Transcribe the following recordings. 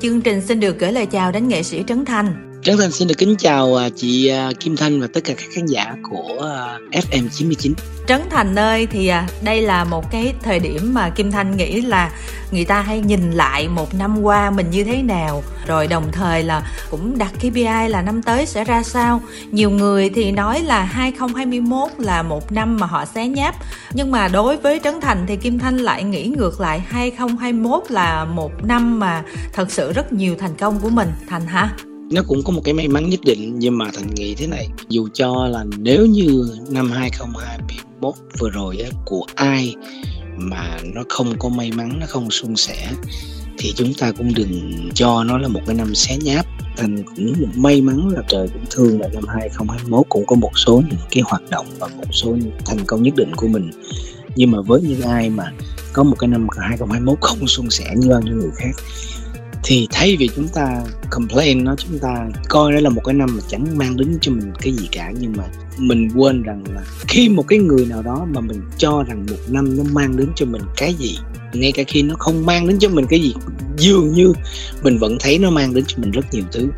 Chương trình xin được gửi lời chào đến nghệ sĩ Trấn Thành. Trấn Thành xin được kính chào à, chị à, Kim Thanh và tất cả các khán giả của à, FM 99. Trấn Thành ơi, thì đây là một cái thời điểm mà Kim Thanh nghĩ là người ta hay nhìn lại một năm qua mình như thế nào rồi đồng thời là cũng đặt KPI là năm tới sẽ ra sao. Nhiều người thì nói là 2021 là một năm mà họ xé nháp nhưng mà đối với Trấn Thành thì Kim Thanh lại nghĩ ngược lại 2021 là một năm mà thật sự rất nhiều thành công của mình Thành ha nó cũng có một cái may mắn nhất định nhưng mà thành nghĩ thế này dù cho là nếu như năm 2021 vừa rồi á, của ai mà nó không có may mắn nó không suôn sẻ thì chúng ta cũng đừng cho nó là một cái năm xé nháp. Thành cũng may mắn là trời cũng thương là năm 2021 cũng có một số những cái hoạt động và một số những thành công nhất định của mình. Nhưng mà với những ai mà có một cái năm 2021 không suôn sẻ như bao nhiêu người khác thì thay vì chúng ta complain nó, chúng ta coi đó là một cái năm mà chẳng mang đến cho mình cái gì cả. Nhưng mà mình quên rằng là khi một cái người nào đó mà mình cho rằng một năm nó mang đến cho mình cái gì, ngay cả khi nó không mang đến cho mình cái gì, dường như mình vẫn thấy nó mang đến cho mình rất nhiều thứ,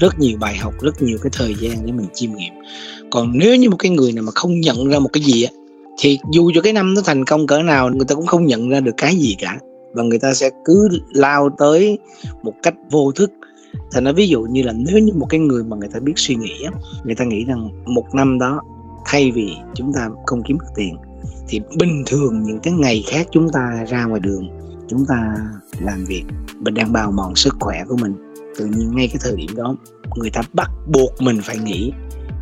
rất nhiều bài học, rất nhiều cái thời gian để mình chiêm nghiệm. Còn nếu như một cái người nào mà không nhận ra một cái gì á, thì dù cho cái năm nó thành công cỡ nào, người ta cũng không nhận ra được cái gì cả và người ta sẽ cứ lao tới một cách vô thức. Thành nó ví dụ như là nếu như một cái người mà người ta biết suy nghĩ người ta nghĩ rằng một năm đó thay vì chúng ta không kiếm được tiền, thì bình thường những cái ngày khác chúng ta ra ngoài đường, chúng ta làm việc, mình đang bào mòn sức khỏe của mình. Tự nhiên ngay cái thời điểm đó, người ta bắt buộc mình phải nghỉ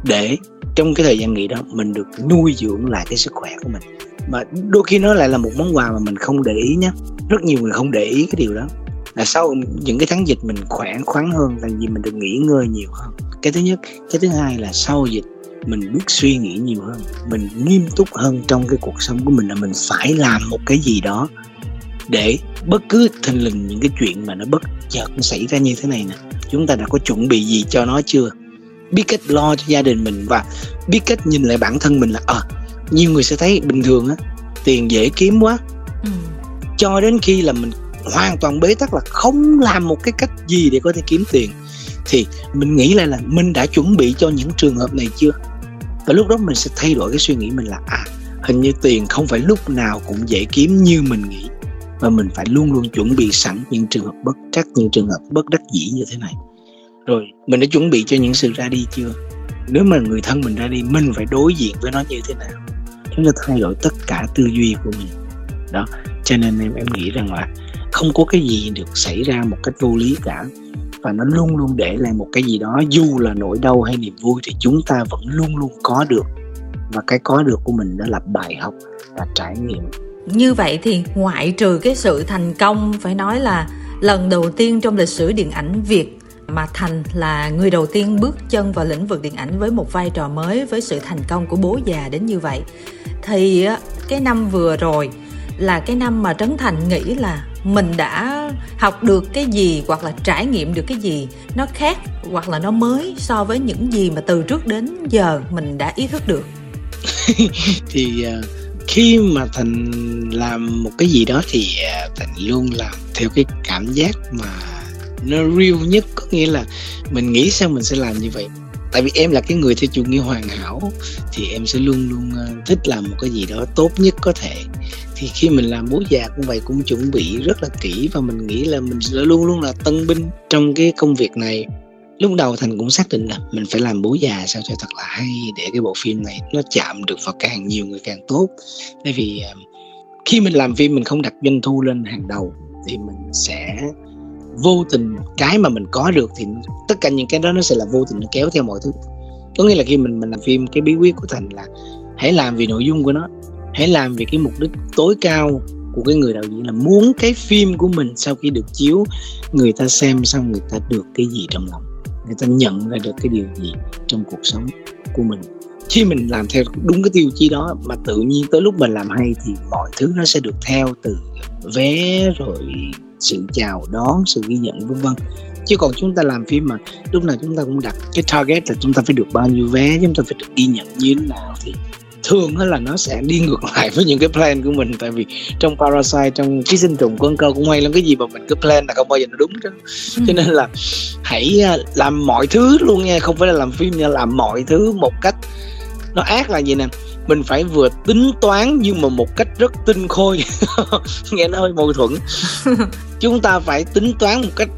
để trong cái thời gian nghỉ đó mình được nuôi dưỡng lại cái sức khỏe của mình mà đôi khi nó lại là một món quà mà mình không để ý nhé rất nhiều người không để ý cái điều đó. Là sau những cái tháng dịch mình khỏe khoắn hơn là vì mình được nghỉ ngơi nhiều hơn. Cái thứ nhất cái thứ hai là sau dịch mình biết suy nghĩ nhiều hơn. Mình nghiêm túc hơn trong cái cuộc sống của mình là mình phải làm một cái gì đó để bất cứ thình lình những cái chuyện mà nó bất chợt nó xảy ra như thế này nè. Chúng ta đã có chuẩn bị gì cho nó chưa? Biết cách lo cho gia đình mình và biết cách nhìn lại bản thân mình là à, nhiều người sẽ thấy bình thường á tiền dễ kiếm quá. Ừ. cho đến khi là mình hoàn toàn bế tắc là không làm một cái cách gì để có thể kiếm tiền thì mình nghĩ lại là mình đã chuẩn bị cho những trường hợp này chưa? Và lúc đó mình sẽ thay đổi cái suy nghĩ mình là à hình như tiền không phải lúc nào cũng dễ kiếm như mình nghĩ. Và mình phải luôn luôn chuẩn bị sẵn những trường hợp bất trắc những trường hợp bất đắc dĩ như thế này. Rồi mình đã chuẩn bị cho những sự ra đi chưa? Nếu mà người thân mình ra đi mình phải đối diện với nó như thế nào chúng ta thay đổi tất cả tư duy của mình. Đó, cho nên em em nghĩ rằng là không có cái gì được xảy ra một cách vô lý cả. Và nó luôn luôn để lại một cái gì đó, dù là nỗi đau hay niềm vui thì chúng ta vẫn luôn luôn có được. Và cái có được của mình đó là bài học và trải nghiệm. Như vậy thì ngoại trừ cái sự thành công, phải nói là lần đầu tiên trong lịch sử điện ảnh việt mà thành là người đầu tiên bước chân vào lĩnh vực điện ảnh với một vai trò mới với sự thành công của bố già đến như vậy. Thì cái năm vừa rồi là cái năm mà trấn thành nghĩ là mình đã học được cái gì hoặc là trải nghiệm được cái gì nó khác hoặc là nó mới so với những gì mà từ trước đến giờ mình đã ý thức được. Thì à, khi mà thành làm một cái gì đó thì à, thành luôn làm theo cái cảm giác mà nó real nhất có nghĩa là mình nghĩ sao mình sẽ làm như vậy. Tại vì em là cái người theo chủ nghĩa hoàn hảo, thì em sẽ luôn luôn ờ, thích làm một cái gì đó tốt nhất có thể. Thì khi mình làm bố già cũng vậy, cũng chuẩn bị rất là kỹ và mình nghĩ là mình sẽ luôn luôn là tân binh trong cái công việc này. Lúc đầu thành cũng xác định là mình phải làm bố già sao cho thật là hay, để cái bộ phim này nó chạm được vào càng nhiều người càng tốt. Tại vì ờ, khi mình làm phim mình không đặt doanh thu lên hàng đầu, thì mình sẽ vô tình cái mà mình có được thì tất cả những cái đó nó sẽ là vô tình nó kéo theo mọi thứ. Có nghĩa là khi mình mình làm phim, cái bí quyết của thành là hãy làm vì nội dung của nó, hãy làm vì cái mục đích tối cao của cái người đạo diễn là muốn cái phim của mình sau khi được chiếu, người ta xem xong người ta được cái gì trong lòng, người ta nhận ra được cái điều gì trong cuộc sống của mình. Khi mình làm theo đúng cái tiêu chí đó mà tự nhiên tới lúc mình làm hay thì mọi thứ nó sẽ được theo từ vé rồi sự chào đón sự ghi nhận vân vân. Chứ còn chúng ta làm phim mà lúc nào chúng ta cũng đặt cái target là chúng ta phải được bao nhiêu vé chúng ta phải được ghi nhận như thế nào thì thường là nó sẽ đi ngược lại với những cái plan của mình. Tại vì trong parasite trong ký sinh trùng con câu cũng hay lắm cái gì mà mình cứ plan là không bao giờ nó đúng chứ ừ. cho nên là hãy à, làm mọi thứ luôn nha không phải là làm phim nha làm mọi thứ một cách nó ác là gì nè mình phải vừa tính toán nhưng mà một cách rất tinh khôi. Nghe nó hơi mâu thuẫn. Chúng ta phải tính toán một cách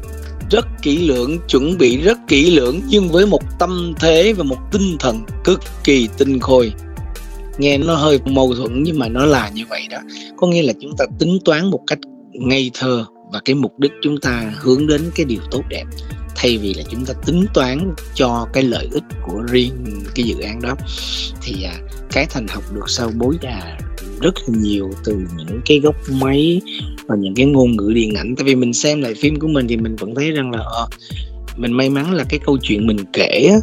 rất kỹ lưỡng chuẩn bị rất kỹ lưỡng nhưng với một tâm thế và một tinh thần cực kỳ tinh khôi. Nghe nó hơi mâu thuẫn nhưng mà nó là như vậy đó. Có nghĩa là chúng ta tính toán một cách ngây thơ và cái mục đích chúng ta hướng đến cái điều tốt đẹp thay vì là chúng ta tính toán cho cái lợi ích của riêng cái dự án đó thì à, cái thành học được sau bối đà rất là nhiều từ những cái góc máy và những cái ngôn ngữ điện ảnh. Tại vì mình xem lại phim của mình thì mình vẫn thấy rằng là uh, mình may mắn là cái câu chuyện mình kể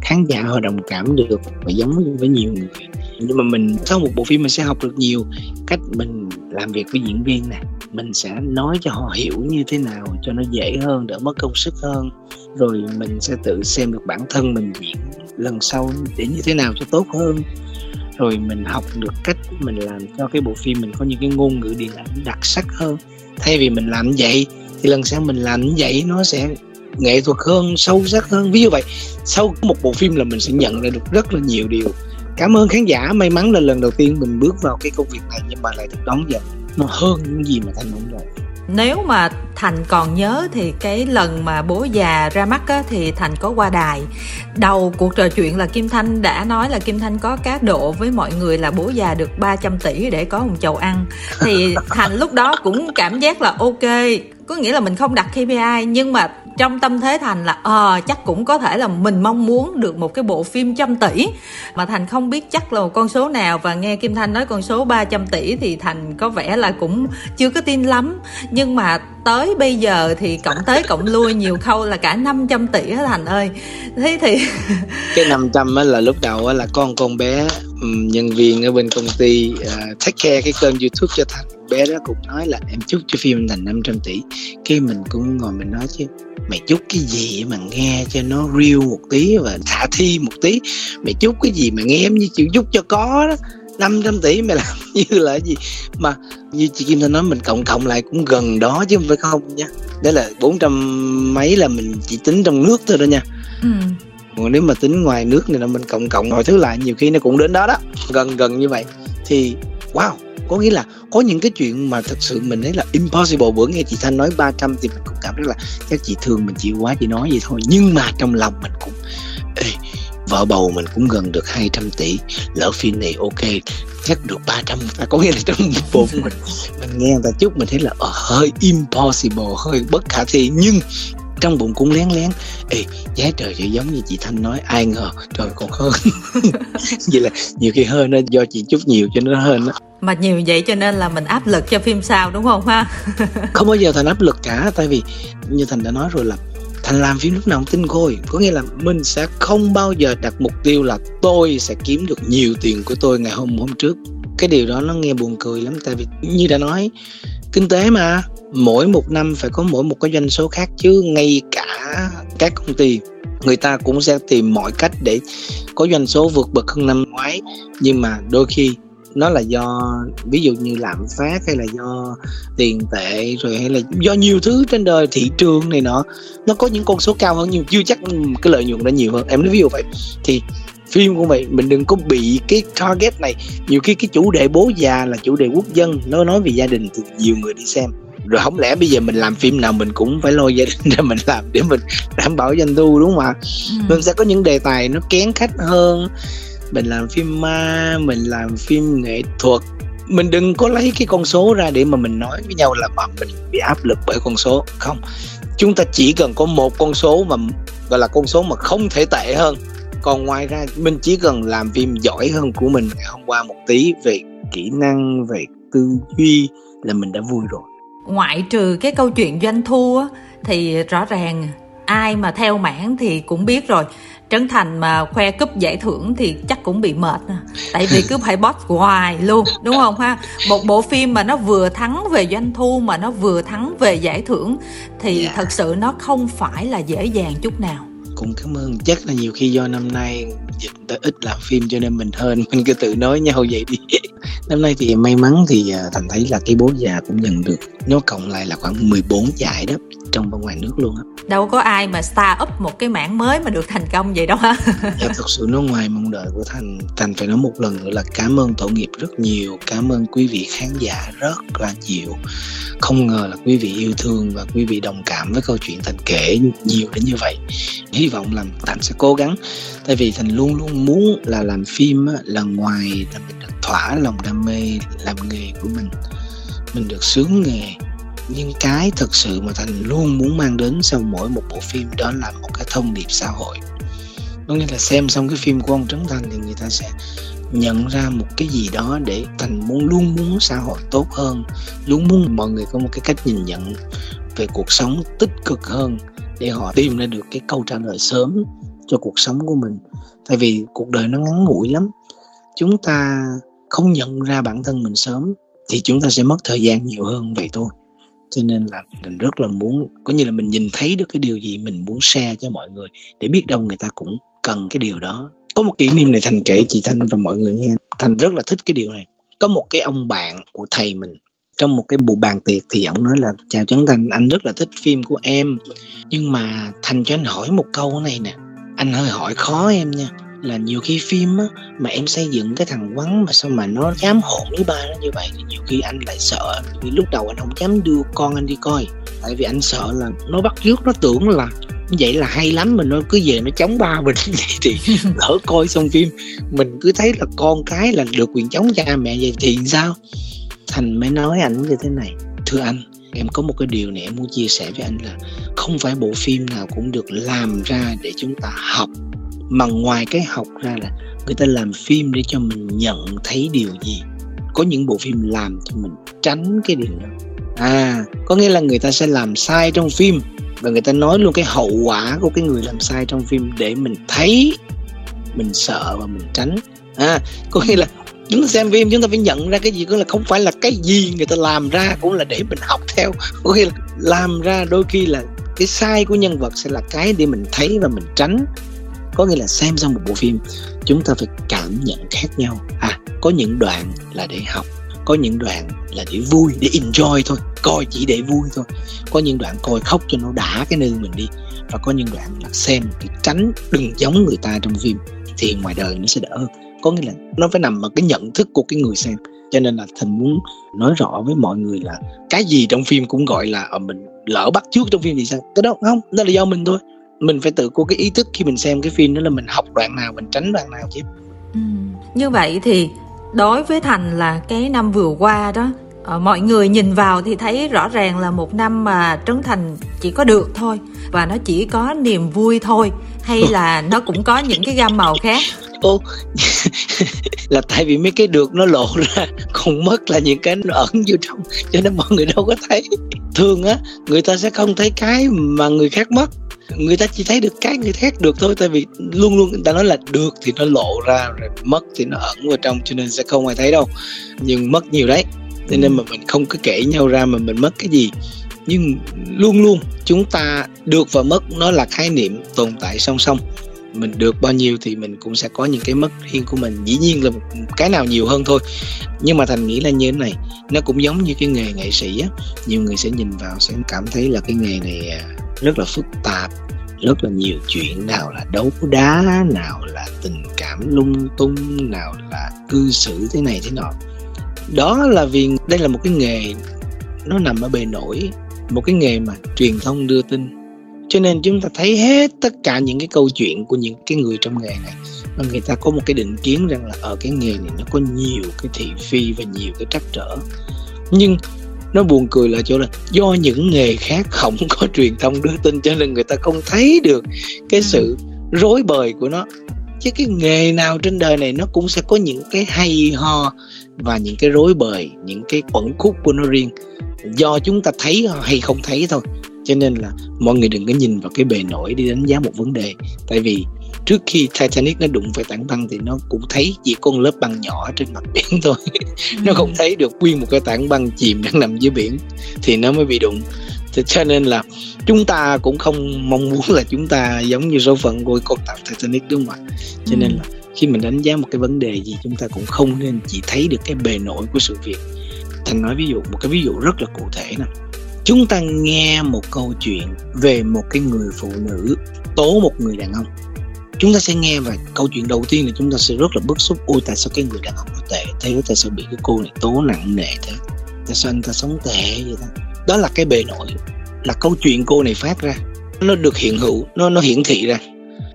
khán giả họ đồng cảm được và giống với nhiều người. Nhưng mà mình sau một bộ phim mình sẽ học được nhiều cách mình làm việc với diễn viên này mình sẽ nói cho họ hiểu như thế nào cho nó dễ hơn, đỡ mất công sức hơn. Rồi mình sẽ tự xem được bản thân mình diễn lần sau để như thế nào cho tốt hơn. Rồi mình học được cách mình làm cho cái bộ phim mình có những cái ngôn ngữ điện ảnh đặc sắc hơn. Thay vì mình làm vậy, thì lần sau mình làm như vậy, nó sẽ nghệ thuật hơn, sâu sắc hơn. Ví dụ vậy, sau một bộ phim là mình sẽ nhận ra được rất là nhiều điều. Cảm ơn khán giả, may mắn là lần đầu tiên mình bước vào cái công việc này, nhưng mà lại được đón nhận nó hơn những gì mà thành mong đợi. Nếu mà thành còn nhớ thì cái lần mà bố già ra mắt á, thì thành có qua đài. Đầu cuộc trò chuyện là kim thanh đã nói là kim thanh có cá độ với mọi người là bố già được 300 tỷ để có một chầu ăn. Thì thành lúc đó cũng cảm giác là ok có nghĩa là mình không đặt KPI nhưng mà trong tâm thế thành là ờ à, chắc cũng có thể là mình mong muốn được một cái bộ phim trăm tỷ. Mà thành không biết chắc là một con số nào. Và nghe kim thanh nói con số 300 tỷ thì thành có vẻ là cũng chưa có tin lắm. Nhưng mà tới bây giờ thì cộng tới cộng lui nhiều khâu là cả 500 tỷ á thành ơi? Thế thì cái 500 á là lúc đầu á là con con bé ừ, nhân viên ở bên công ty uh, take care cái kênh youtube cho thành. Bé đó cũng nói là em chúc cho phim thành 500 tỷ. Khi mình cũng ngồi mình nói chứ mày chúc cái gì mà nghe cho nó real một tí và khả thi một tí. Mày chúc cái gì mà nghe em như chịu chúc cho có đó. 500 tỷ mày làm như là gì? Mà như chị Kim Thanh nói mình cộng cộng lại cũng gần đó chứ không phải không nha. Đấy là 400 mấy là mình chỉ tính trong nước thôi đó nha. Ừ. còn nếu mà tính ngoài nước này là mình cộng cộng mọi thứ lại nhiều khi nó cũng đến đó đó. Gần gần như vậy. Thì wow có nghĩa là có những cái chuyện mà thật sự mình thấy là impossible. Bữa nghe chị thanh nói 300 thì mình cũng cảm thấy là chắc chị thường mình chịu quá chị nói vậy thôi. Nhưng mà trong lòng mình cũng Ê, vợ bầu mình cũng gần được 200 tỷ. Lỡ phim này ok chắc được 300 ta có nghĩa là trong bụng mình mình nghe người ta chúc mình thấy là uh, hơi impossible hơi bất khả thi. Nhưng trong bụng cũng lén lén. Ê giá trời thì giống như chị thanh nói ai ngờ trời còn hơn. Vậy là nhiều khi hơn nó do chị chút nhiều cho nó hơn đó mà nhiều vậy cho nên là mình áp lực cho phim sau đúng không ha? Không bao giờ thành áp lực cả tại vì như thành đã nói rồi là thành làm phim lúc nào cũng tinh khôi có nghĩa là mình sẽ không bao giờ đặt mục tiêu là tôi sẽ kiếm được nhiều tiền của tôi ngày hôm hôm trước. Cái điều đó nó nghe buồn cười lắm tại vì như đã nói kinh tế mà, mỗi một năm phải có mỗi một cái doanh số khác chứ ngay cả các công ty, người ta cũng sẽ tìm mọi cách để có doanh số vượt bậc hơn năm ngoái. Nhưng mà đôi khi nó là do, ví dụ như lạm phát hay là do tiền tệ rồi hay là do nhiều thứ trên đời, thị trường này nọ, nó có những con số cao hơn nhưng chưa chắc cái lợi nhuận đã nhiều hơn. Em nói ví dụ vậy, thì phim của vậy mình đừng có bị cái target này. Nhiều khi cái chủ đề bố già là chủ đề quốc dân nó nói về gia đình thì nhiều người đi xem. Rồi không lẽ bây giờ mình làm phim nào mình cũng phải lôi gia đình ra mình làm để mình đảm bảo doanh thu đúng không ạ? Ừ. mình sẽ có những đề tài nó kén khách hơn. Mình làm phim ma mình làm phim nghệ thuật. Mình đừng có lấy cái con số ra để mà mình nói với nhau là mà mình bị áp lực bởi con số. Không. Chúng ta chỉ cần có một con số mà gọi là con số mà không thể tệ hơn còn ngoài ra mình chỉ cần làm phim giỏi hơn của mình ngày hôm qua một tí về kỹ năng về tư duy là mình đã vui rồi ngoại trừ cái câu chuyện doanh thu á, thì rõ ràng ai mà theo mảng thì cũng biết rồi Trấn Thành mà khoe cúp giải thưởng thì chắc cũng bị mệt à. Tại vì cứ phải boss hoài luôn Đúng không ha Một bộ phim mà nó vừa thắng về doanh thu Mà nó vừa thắng về giải thưởng Thì yeah. Dạ. thật sự nó không phải là dễ dàng chút nào cũng cảm ơn. Chắc là nhiều khi do năm nay dịch ta ít làm phim cho nên mình hơn mình cứ tự nói nhau vậy đi. Năm nay thì may mắn thì à, thành thấy là cái bố già cũng nhận được nó cộng lại là khoảng 14 giải đó trong và ngoài nước luôn á. Đâu có ai mà start up một cái mảng mới mà được thành công vậy đâu ha. Dạ thật sự nó ngoài mong đợi của thành thành phải nói một lần nữa là cảm ơn tổ nghiệp rất nhiều cảm ơn quý vị khán giả rất là nhiều không ngờ là quý vị yêu thương và quý vị đồng cảm với câu chuyện thành kể nhiều đến như vậy. Hy vọng là thành sẽ cố gắng, tại vì thành luôn luôn muốn là làm phim là ngoài là mình được thỏa lòng đam mê làm nghề của mình mình được sướng nghề. Nhưng cái thực sự mà thành luôn muốn mang đến sau mỗi một bộ phim đó là một cái thông điệp xã hội. Có nghĩa là xem xong cái phim của ông trấn thành thì người ta sẽ nhận ra một cái gì đó để thành muốn luôn muốn xã hội tốt hơn, luôn muốn mọi người có một cái cách nhìn nhận về cuộc sống tích cực hơn để họ tìm ra được cái câu trả lời sớm cho cuộc sống của mình. Tại vì cuộc đời nó ngắn ngủi lắm. Chúng ta không nhận ra bản thân mình sớm thì chúng ta sẽ mất thời gian nhiều hơn vậy thôi. Cho nên là mình rất là muốn, có như là mình nhìn thấy được cái điều gì mình muốn share cho mọi người để biết đâu người ta cũng cần cái điều đó có một kỷ niệm này thành kể chị thanh và mọi người nghe. Thành rất là thích cái điều này. Có một cái ông bạn của thầy mình, trong một cái buổi bàn tiệc thì ông nói là, chào trấn thành, anh rất là thích phim của em. Nhưng mà thành cho anh hỏi một câu này nè. Anh hơi hỏi khó em nha, là nhiều khi phim á, mà em xây dựng cái thằng quắn mà sao mà nó dám hồn với ba nó như vậy thì nhiều khi anh lại sợ. Vì lúc đầu anh không dám đưa con anh đi coi, tại vì anh sợ là nó bắt trước nó tưởng là vậy là hay lắm mình nó cứ về nó chống ba mình vậy thì lỡ coi xong phim mình cứ thấy là con cái là được quyền chống cha mẹ vậy thì sao? Thành mới nói anh như thế này thưa anh em có một cái điều này em muốn chia sẻ với anh là không phải bộ phim nào cũng được làm ra để chúng ta học mà ngoài cái học ra là người ta làm phim để cho mình nhận thấy điều gì. Có những bộ phim làm cho mình tránh cái điều đó. À có nghĩa là người ta sẽ làm sai trong phim và người ta nói luôn cái hậu quả của cái người làm sai trong phim để mình thấy, mình sợ và mình tránh. À có nghĩa là chúng ta xem phim chúng ta phải nhận ra cái gì cũng là không phải là cái gì người ta làm ra cũng là để mình học theo. Có nghĩa là làm ra đôi khi là cái sai của nhân vật sẽ là cái để mình thấy và mình tránh. Có nghĩa là xem xong một bộ phim, chúng ta phải cảm nhận khác nhau. À có những đoạn là để học có những đoạn là để vui, để enjoy thôi, coi chỉ để vui thôi. Có những đoạn coi khóc cho nó đã cái nơi mình đi. Và có những đoạn là xem để tránh đừng giống người ta trong phim, thì ngoài đời nó sẽ đỡ hơn. Có nghĩa là nó phải nằm ở cái nhận thức của cái người xem. Cho nên là thành muốn nói rõ với mọi người là cái gì trong phim cũng gọi là ở mình lỡ bắt trước trong phim thì sao? Cái đó không, đó là do mình thôi. Mình phải tự có cái ý thức khi mình xem cái phim đó là mình học đoạn nào, mình tránh đoạn nào chứ. Ừ. như vậy thì đối với thành là cái năm vừa qua đó Ờ, mọi người nhìn vào thì thấy rõ ràng là một năm mà trấn thành chỉ có được thôi, và nó chỉ có niềm vui thôi, hay là nó cũng có những cái gam màu khác? Ô, là tại vì mấy cái được nó lộ ra còn mất là những cái nó ẩn vô trong, cho nên mọi người đâu có thấy. Thường á, người ta sẽ không thấy cái mà người khác mất. Người ta chỉ thấy được cái người khác được thôi, tại vì luôn luôn người ta nói là được thì nó lộ ra, rồi mất thì nó ẩn vào trong, cho nên sẽ không ai thấy đâu. Nhưng mất nhiều đấy cho nên mà mình không có kể nhau ra mà mình mất cái gì. Nhưng luôn luôn chúng ta được và mất nó là khái niệm tồn tại song song. Mình được bao nhiêu thì mình cũng sẽ có những cái mất riêng của mình. Dĩ nhiên là cái nào nhiều hơn thôi. Nhưng mà thành nghĩ là như thế này nó cũng giống như cái nghề nghệ sĩ á. Nhiều người sẽ nhìn vào sẽ cảm thấy là cái nghề này à, rất là phức tạp rất là nhiều chuyện. Nào là đấu đá nào là tình cảm lung tung nào là cư xử thế này thế nọ đó là vì đây là một cái nghề nó nằm ở bề nổi một cái nghề mà truyền thông đưa tin. Cho nên chúng ta thấy hết tất cả những cái câu chuyện của những cái người trong nghề này và người ta có một cái định kiến rằng là ở cái nghề này nó có nhiều cái thị phi và nhiều cái trắc trở. Nhưng nó buồn cười là chỗ là do những nghề khác không có truyền thông đưa tin cho nên người ta không thấy được cái sự rối bời của nó chứ cái nghề nào trên đời này nó cũng sẽ có những cái hay ho và những cái rối bời những cái uẩn khúc của nó riêng. Do chúng ta thấy hay không thấy thôi. Cho nên là mọi người đừng có nhìn vào cái bề nổi đi đánh giá một vấn đề. Tại vì trước khi Titanic nó đụng phải tảng băng thì nó cũng thấy chỉ có một lớp băng nhỏ trên mặt biển thôi. Ừ. nó không thấy được nguyên một cái tảng băng chìm đang nằm dưới biển thì nó mới bị đụng cho nên là chúng ta cũng không mong muốn là chúng ta giống như số phận của con tàu Titanic đúng không ạ? Cho nên ừ. là khi mình đánh giá một cái vấn đề gì chúng ta cũng không nên chỉ thấy được cái bề nổi của sự việc. Thành nói ví dụ một cái ví dụ rất là cụ thể nè. Chúng ta nghe một câu chuyện về một cái người phụ nữ tố một người đàn ông. Chúng ta sẽ nghe và câu chuyện đầu tiên là chúng ta sẽ rất là bức xúc. Ôi tại sao cái người đàn ông nó tệ thế? Tại sao bị cái cô này tố nặng nề thế? Tại sao anh ta sống tệ vậy đó đó là cái bề nổi, là câu chuyện cô này phát ra. Nó được hiện hữu, nó nó hiển thị ra.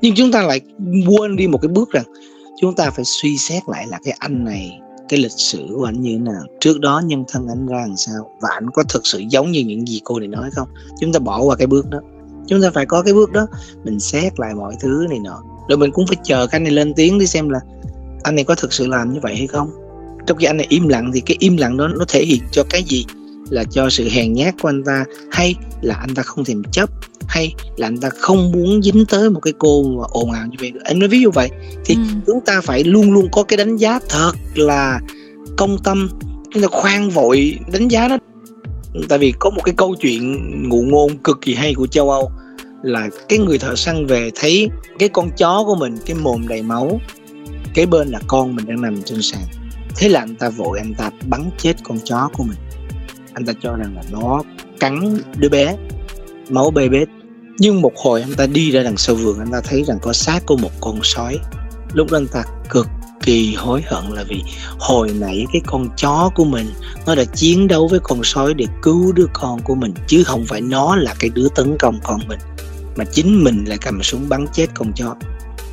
Nhưng chúng ta lại quên đi một cái bước rằng chúng ta phải suy xét lại là cái anh này, cái lịch sử của anh như thế nào. Trước đó nhân thân anh ra làm sao? Và anh có thực sự giống như những gì cô này nói không? Chúng ta bỏ qua cái bước đó. Chúng ta phải có cái bước đó. Mình xét lại mọi thứ này nọ. Rồi mình cũng phải chờ cái này lên tiếng đi xem là anh này có thực sự làm như vậy hay không. Trong khi anh này im lặng thì cái im lặng đó nó thể hiện cho cái gì? Là cho sự hèn nhát của anh ta hay là anh ta không thèm chấp hay là anh ta không muốn dính tới một cái cô mà ồn ào như vậy anh nói ví dụ vậy thì ừ. chúng ta phải luôn luôn có cái đánh giá thật là công tâm chúng ta khoan vội đánh giá đó. Tại vì có một cái câu chuyện ngụ ngôn cực kỳ hay của châu âu là cái người thợ săn về thấy cái con chó của mình cái mồm đầy máu kế bên là con mình đang nằm trên sàn. Thế là anh ta vội anh ta bắn chết con chó của mình anh ta cho rằng là nó cắn đứa bé, máu bê bết. Nhưng một hồi anh ta đi ra đằng sau vườn, anh ta thấy rằng có xác của một con sói. Lúc đó anh ta cực kỳ hối hận là vì hồi nãy cái con chó của mình, nó đã chiến đấu với con sói để cứu đứa con của mình, chứ không phải nó là cái đứa tấn công con mình, mà chính mình lại cầm súng bắn chết con chó.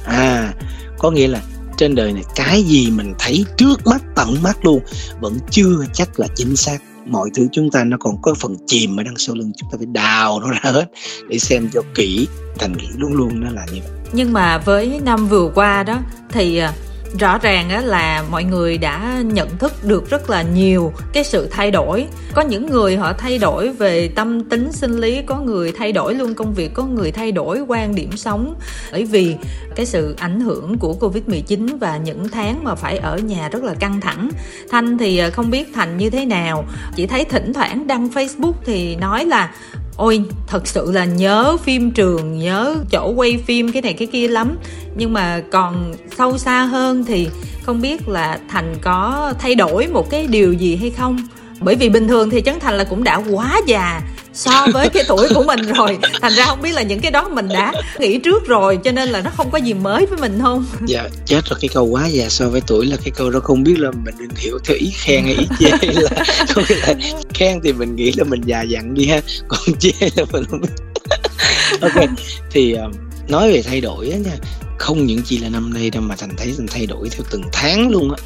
À có nghĩa là trên đời này cái gì mình thấy trước mắt, tận mắt luôn, vẫn chưa chắc là chính xác mọi thứ chúng ta nó còn có phần chìm ở đằng sau lưng chúng ta phải đào nó ra hết để xem cho kỹ. Thành nghĩ luôn luôn nó là như vậy. Nhưng mà với năm vừa qua đó, thì à, rõ ràng là mọi người đã nhận thức được rất là nhiều cái sự thay đổi. Có những người họ thay đổi về tâm tính sinh lý, có người thay đổi luôn công việc, có người thay đổi quan điểm sống. Bởi vì cái sự ảnh hưởng của covid 19 và những tháng mà phải ở nhà rất là căng thẳng. Thanh thì ờ, không biết thành như thế nào. Chỉ thấy thỉnh thoảng đăng facebook thì nói là ôi, thật sự là nhớ phim trường, nhớ chỗ quay phim cái này cái kia lắm. Nhưng mà còn sâu xa hơn thì không biết là thành có thay đổi một cái điều gì hay không bởi vì bình thường thì trấn thành là cũng đã quá già so với cái tuổi của mình rồi. Thành ra không biết là những cái đó mình đã nghĩ trước rồi cho nên là nó không có gì mới với mình không? Dạ chết rồi cái câu quá già so với tuổi là cái câu đó không biết là mình định hiểu theo ý khen hay ý chê là không là khen thì mình nghĩ là mình già dặn đi ha còn chê là mình không biết. Ok thì uh, nói về thay đổi á nha không những chỉ là năm nay đâu mà thành thấy thành thay đổi theo từng tháng luôn á.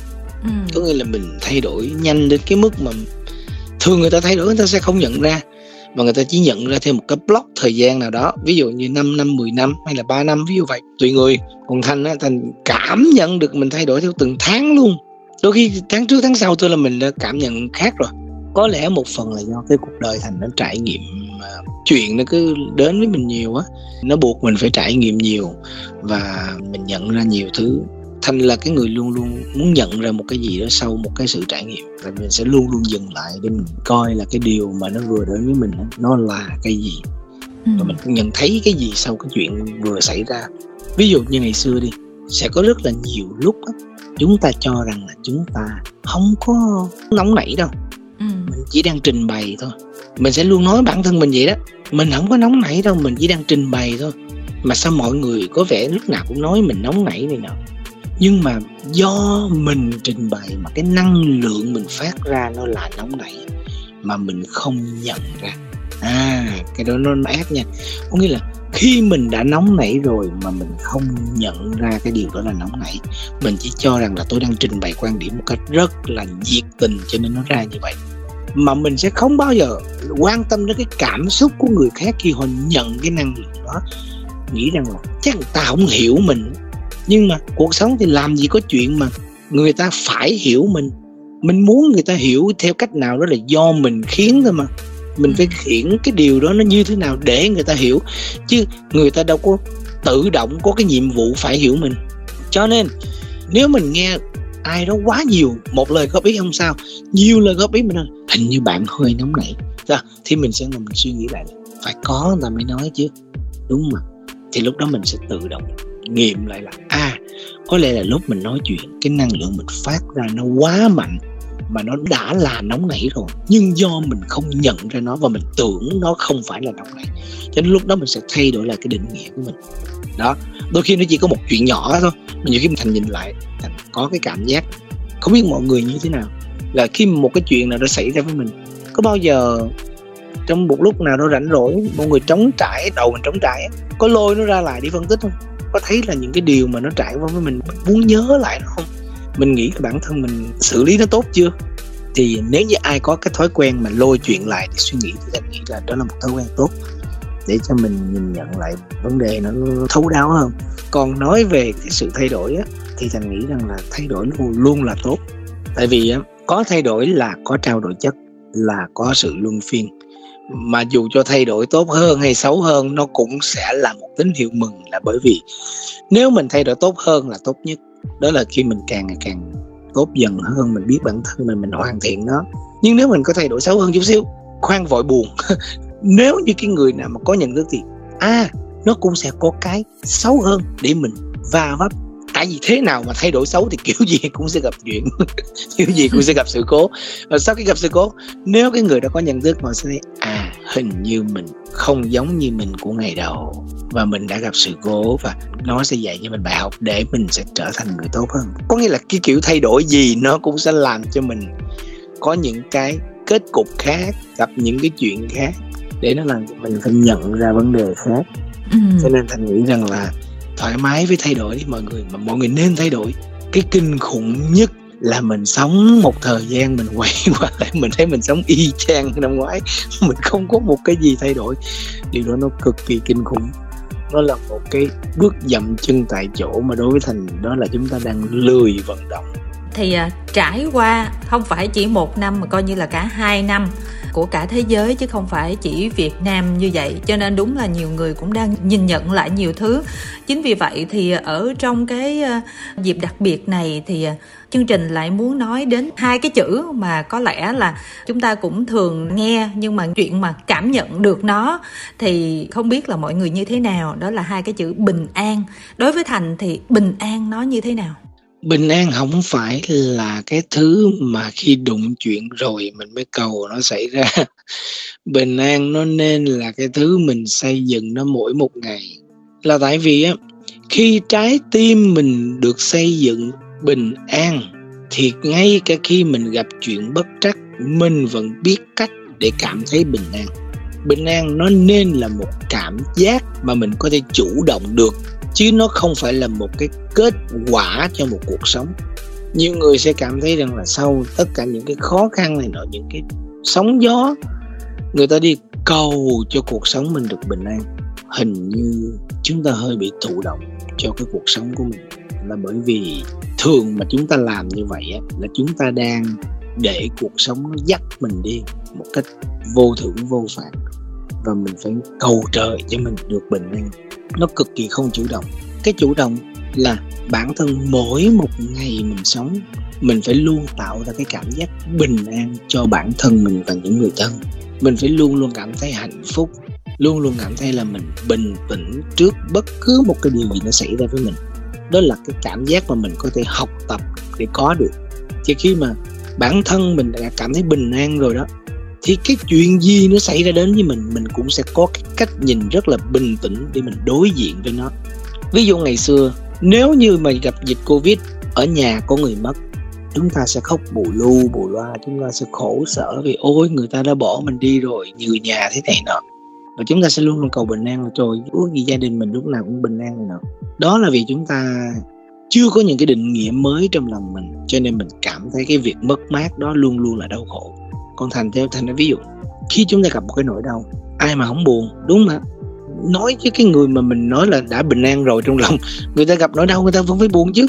Ừ. có nghĩa là mình thay đổi nhanh đến cái mức mà thường người ta thay đổi, người ta sẽ không nhận ra. Mà người ta chỉ nhận ra thêm một cái block thời gian nào đó, ví dụ như 5 năm 10 năm hay là 3 năm, ví dụ vậy. Tùy người. Còn thành á, thành cảm nhận được mình thay đổi theo từng tháng luôn. Đôi khi tháng trước, tháng sau tôi là mình đã cảm nhận khác rồi. Có lẽ một phần là do cái cuộc đời thành nó trải nghiệm à, chuyện nó cứ đến với mình nhiều á. Nó buộc mình phải trải nghiệm nhiều và mình nhận ra nhiều thứ thành là cái người luôn luôn muốn nhận ra một cái gì đó sau một cái sự trải nghiệm. Và mình sẽ luôn luôn dừng lại để mình coi là cái điều mà nó vừa đến với mình nó là cái gì. Ừ. và mình nhận thấy cái gì sau cái chuyện vừa xảy ra. Ví dụ như ngày xưa đi sẽ có rất là nhiều lúc đó, chúng ta cho rằng là chúng ta không có nóng nảy đâu. Ừ. mình chỉ đang trình bày thôi. Mình sẽ luôn nói bản thân mình vậy đó. Mình không có nóng nảy đâu mình chỉ đang trình bày thôi. Mà sao mọi người có vẻ lúc nào cũng nói mình nóng nảy này nọ nhưng mà do mình trình bày mà cái năng lượng mình phát ra nó là nóng nảy mà mình không nhận ra. À cái đó nó ác nha. Có nghĩa là khi mình đã nóng nảy rồi mà mình không nhận ra cái điều đó là nóng nảy, mình chỉ cho rằng là tôi đang trình bày quan điểm một cách rất là nhiệt tình cho nên nó ra như vậy. Mà mình sẽ không bao giờ quan tâm đến cái cảm xúc của người khác khi họ nhận cái năng lượng đó. Nghĩ rằng là chắc người ta không hiểu mình nhưng mà cuộc sống thì làm gì có chuyện mà người ta phải hiểu mình. Mình muốn người ta hiểu theo cách nào đó là do mình khiến thôi mà. Mình phải khiển cái điều đó nó như thế nào để người ta hiểu. Chứ người ta đâu có tự động có cái nhiệm vụ phải hiểu mình. Cho nên nếu mình nghe ai đó quá nhiều một lời góp ý không sao nhiều lời góp ý mình hình như bạn hơi nóng nảy. Thì mình sẽ ngồi mình suy nghĩ lại. Phải có người ta mới nói chứ. Đúng mà. Thì lúc đó mình sẽ tự động nghiệm lại là à có lẽ là lúc mình nói chuyện, cái năng lượng mình phát ra nó quá mạnh mà nó đã là nóng nảy rồi, nhưng do mình không nhận ra nó và mình tưởng nó không phải là nóng nảy, cho nên lúc đó mình sẽ thay đổi lại cái định nghĩa của mình. Đó, đôi khi nó chỉ có một chuyện nhỏ thôi, mà nhiều khi mình thành nhìn lại, thành có cái cảm giác. Không biết mọi người như thế nào, là khi một cái chuyện nào đó xảy ra với mình, có bao giờ trong một lúc nào đó rảnh rỗi, mọi người trống trải, đầu mình trống trải có lôi nó ra lại đi phân tích không? Có thấy là những cái điều mà nó trải qua với mình muốn nhớ lại nó không? Mình nghĩ là bản thân mình xử lý nó tốt chưa? Thì nếu như ai có cái thói quen mà lôi chuyện lại để suy nghĩ thì anh nghĩ là đó là một thói quen tốt để cho mình nhìn nhận lại vấn đề nó thấu đáo hơn. Còn nói về cái sự thay đổi á thì thành nghĩ rằng là thay đổi luôn, luôn là tốt. Tại vì á có thay đổi là có trao đổi chất là có sự luân phiên mà dù cho thay đổi tốt hơn hay xấu hơn, nó cũng sẽ là một tín hiệu mừng là bởi vì nếu mình thay đổi tốt hơn là tốt nhất. Đó là khi mình càng ngày càng tốt dần hơn, mình biết bản thân mình mình hoàn thiện nó. Nhưng nếu mình có thay đổi xấu hơn chút xíu, khoan vội buồn. Nếu như cái người nào mà có nhận thức thì à nó cũng sẽ có cái xấu hơn để mình va vấp tại vì thế nào mà thay đổi xấu thì kiểu gì cũng sẽ gặp chuyện. Kiểu gì cũng sẽ gặp sự cố. Và sau khi gặp sự cố nếu cái người đó có nhận thức họ sẽ thấy à hình như mình không giống như mình của ngày đầu. Và mình đã gặp sự cố và nó sẽ dạy cho mình bài học để mình sẽ trở thành người tốt hơn. Có nghĩa là cái kiểu thay đổi gì nó cũng sẽ làm cho mình có những cái kết cục khác gặp những cái chuyện khác để nó làm cho mình phải nhận ra vấn đề khác. Ừ. cho nên thành nghĩ rằng là thoải mái với thay đổi đi mọi người, mà mọi người nên thay đổi. Cái kinh khủng nhất là mình sống một thời gian mình quay qua lại, mình thấy mình sống y chang năm ngoái. Mình không có một cái gì thay đổi. Điều đó nó cực kỳ kinh khủng. Nó là một cái bước dậm chân tại chỗ mà đối với thành, đó là chúng ta đang lười vận động thì à, trải qua không phải chỉ một năm mà coi như là cả hai năm của cả thế giới chứ không phải chỉ Việt Nam như vậy. Cho nên đúng là nhiều người cũng đang nhìn nhận lại nhiều thứ. Chính vì vậy thì à, ở trong cái à, dịp đặc biệt này thì chương trình lại muốn nói đến hai cái chữ mà có lẽ là chúng ta cũng thường nghe nhưng mà chuyện mà cảm nhận được nó thì không biết là mọi người như thế nào. Đó là hai cái chữ bình an. Đối với thành thì bình an nó như thế nào? Bình an không phải là cái thứ mà khi đụng chuyện rồi mình mới cầu nó xảy ra. Bình an nó nên là cái thứ mình xây dựng nó mỗi một ngày. Là tại vì á, khi trái tim mình được xây dựng bình an, thì ngay cả khi mình gặp chuyện bất trắc, mình vẫn biết cách để cảm thấy bình an. Bình an nó nên là một cảm giác mà mình có thể chủ động được chứ nó không phải là một cái kết quả cho một cuộc sống. Nhiều người sẽ cảm thấy rằng là sau tất cả những cái khó khăn này nọ những cái sóng gió người ta đi cầu cho cuộc sống mình được bình an. Hình như chúng ta hơi bị thụ động cho cái cuộc sống của mình. Là bởi vì thường mà chúng ta làm như vậy á, là chúng ta đang để cuộc sống nó dắt mình đi một cách vô thưởng vô phạt. Và mình phải cầu trời cho mình được bình an nó cực kỳ không chủ động. Cái chủ động là bản thân mỗi một ngày mình sống, mình phải luôn tạo ra cái cảm giác bình an cho bản thân mình và những người thân. Mình phải luôn luôn cảm thấy hạnh phúc, luôn luôn cảm thấy là mình bình tĩnh trước bất cứ một cái điều gì nó xảy ra với mình. Đó là cái cảm giác mà mình có thể học tập để có được. Chứ khi mà bản thân mình đã cảm thấy bình an rồi đó thì cái chuyện gì nó xảy ra đến với mình mình cũng sẽ có cái cách nhìn rất là bình tĩnh để mình đối diện với nó. Ví dụ ngày xưa, nếu như mà gặp dịch covid, ở nhà có người mất, chúng ta sẽ khóc bù lu bù loa, chúng ta sẽ khổ sở vì, ôi, người ta đã bỏ mình đi rồi người nhà thế này nọ. Và chúng ta sẽ luôn luôn cầu bình an là, trời ước gì gia đình mình lúc nào cũng bình an này nọ. Đó là vì chúng ta chưa có những cái định nghĩa mới trong lòng mình, cho nên mình cảm thấy cái việc mất mát đó luôn luôn là đau khổ còn thành theo thành ví dụ, khi chúng ta gặp một cái nỗi đau, ai mà không buồn, đúng không nói với cái người mà mình nói là đã bình an rồi trong lòng, người ta gặp nỗi đau, người ta vẫn phải buồn chứ.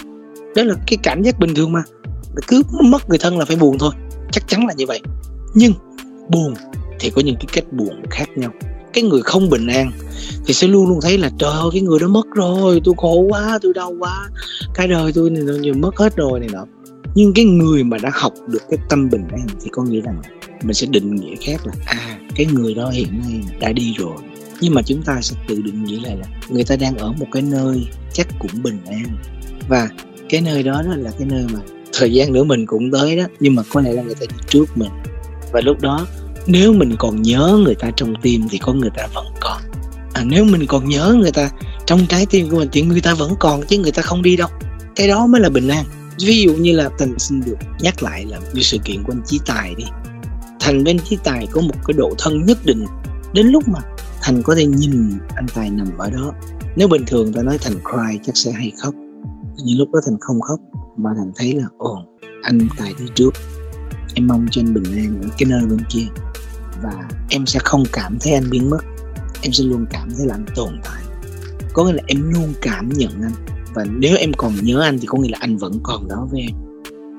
Đó là cái cảm giác bình thường mà. Cứ mất người thân là phải buồn thôi. Chắc chắn là như vậy. Nhưng buồn thì có những cái cách buồn khác nhau. Cái người không bình an thì sẽ luôn luôn thấy là, trời ơi, cái người đó mất rồi, tôi khổ quá, tôi đau quá, cái đời tôi này nó mất hết rồi này nọ. Nhưng cái người mà đã học được cái tâm bình an thì có nghĩa rằng mình sẽ định nghĩa khác là à cái người đó hiện nay đã đi rồi. Nhưng mà chúng ta sẽ tự định nghĩa lại là người ta đang ở một cái nơi chắc cũng bình an. Và cái nơi đó, đó là cái nơi mà thời gian nữa mình cũng tới đó nhưng mà có lẽ là người ta đi trước mình. Và lúc đó nếu mình còn nhớ người ta trong tim thì có người ta vẫn còn. À, nếu mình còn nhớ người ta trong trái tim của mình thì người ta vẫn còn chứ người ta không đi đâu. Cái đó mới là bình an. Ví dụ như là tình xin được nhắc lại là như sự kiện của anh chí tài đi thành bên chí tài có một cái độ thân nhất định. Đến lúc mà thành có thể nhìn anh tài nằm ở đó. Nếu bình thường ta nói thành cry chắc sẽ hay khóc. Nhưng lúc đó thành không khóc, mà thành thấy là, ồ, anh tài đi trước. Em mong cho anh bình an ở cái nơi bên kia. Và em sẽ không cảm thấy anh biến mất. Em sẽ luôn cảm thấy là anh tồn tại. Có nghĩa là em luôn cảm nhận anh. Và nếu em còn nhớ anh thì có nghĩa là anh vẫn còn đó với em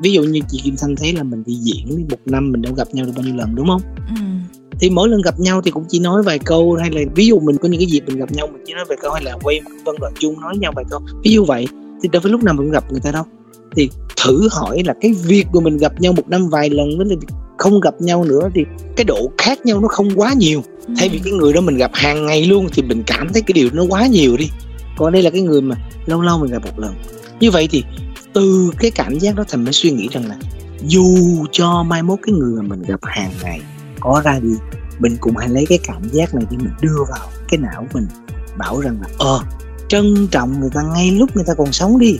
ví dụ như chị Kim Thanh thấy là mình đi diễn một năm mình đã gặp nhau được bao nhiêu lần đúng không? Ừ. thì mỗi lần gặp nhau thì cũng chỉ nói vài câu hay là ví dụ mình có những cái dịp mình gặp nhau mình chỉ nói vài câu hay là quay một vân đoạn chung nói nhau vài câu. Ví dụ vậy thì đâu phải lúc nào mình cũng gặp người ta đâu. Thì thử hỏi là cái việc của mình gặp nhau một năm vài lần với là không gặp nhau nữa thì cái độ khác nhau nó không quá nhiều. Ừ. thay vì cái người đó mình gặp hàng ngày luôn thì mình cảm thấy cái điều nó quá nhiều đi. Còn đây là cái người mà lâu lâu mình gặp một lần. Như vậy thì từ cái cảm giác đó thành mới suy nghĩ rằng là dù cho mai mốt cái người mà mình gặp hàng ngày có ra đi mình cũng hãy lấy cái cảm giác này để mình đưa vào cái não mình bảo rằng là ờ trân trọng người ta ngay lúc người ta còn sống đi.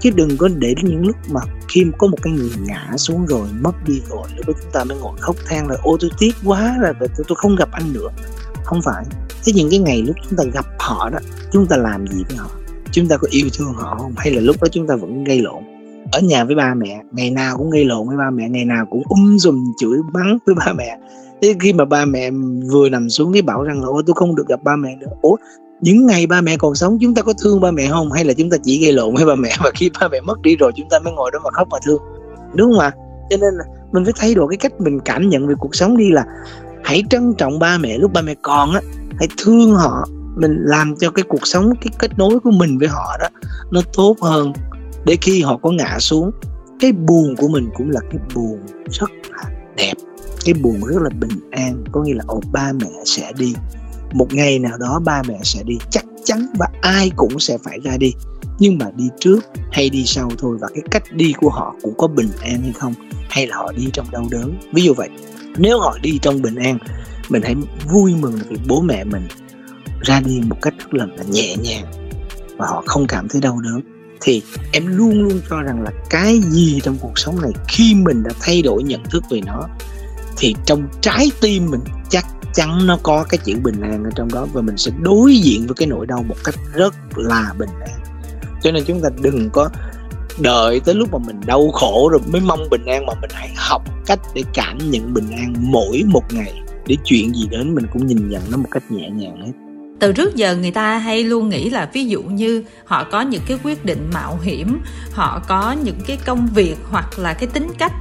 Chứ đừng có để đến những lúc mà khi có một cái người ngã xuống rồi mất đi rồi lúc đó chúng ta mới ngồi khóc than là ô tôi tiếc quá là tôi, tôi không gặp anh nữa. Không phải. Thế những cái ngày lúc chúng ta gặp họ đó chúng ta làm gì với họ? Chúng ta có yêu thương họ không? Hay là lúc đó chúng ta vẫn gây lộn? Ở nhà với ba mẹ, ngày nào cũng gây lộn với ba mẹ, ngày nào cũng um dùm chửi bắn với ba mẹ. Thế khi mà ba mẹ vừa nằm xuống cái bảo rằng là, ôi, tôi không được gặp ba mẹ nữa. Ủa, những ngày ba mẹ còn sống, chúng ta có thương ba mẹ không? Hay là chúng ta chỉ gây lộn với ba mẹ và khi ba mẹ mất đi rồi, chúng ta mới ngồi đó mà khóc mà thương? Đúng không ạ? Cho nên là mình phải thay đổi cái cách mình cảm nhận về cuộc sống đi là hãy trân trọng ba mẹ lúc ba mẹ còn á, hãy thương họ mình làm cho cái cuộc sống, cái kết nối của mình với họ đó, nó tốt hơn để khi họ có ngã xuống. Cái buồn của mình cũng là cái buồn rất là đẹp, cái buồn rất là bình an, có nghĩa là ồ, ba mẹ sẽ đi. Một ngày nào đó ba mẹ sẽ đi, chắc chắn và ai cũng sẽ phải ra đi. Nhưng mà đi trước hay đi sau thôi, và cái cách đi của họ cũng có bình an hay không, hay là họ đi trong đau đớn. Ví dụ vậy, nếu họ đi trong bình an, mình hãy vui mừng vì bố mẹ mình ra đi một cách rất là, là nhẹ nhàng và họ không cảm thấy đau đớn thì em luôn luôn cho rằng là cái gì trong cuộc sống này khi mình đã thay đổi nhận thức về nó thì trong trái tim mình chắc chắn nó có cái chữ bình an ở trong đó và mình sẽ đối diện với cái nỗi đau một cách rất là bình an. Cho nên chúng ta đừng có đợi tới lúc mà mình đau khổ rồi mới mong bình an mà mình hãy học cách để cảm nhận bình an mỗi một ngày để chuyện gì đến mình cũng nhìn nhận nó một cách nhẹ nhàng hết từ trước giờ người ta hay luôn nghĩ là ví dụ như họ có những cái quyết định mạo hiểm, họ có những cái công việc hoặc là cái tính cách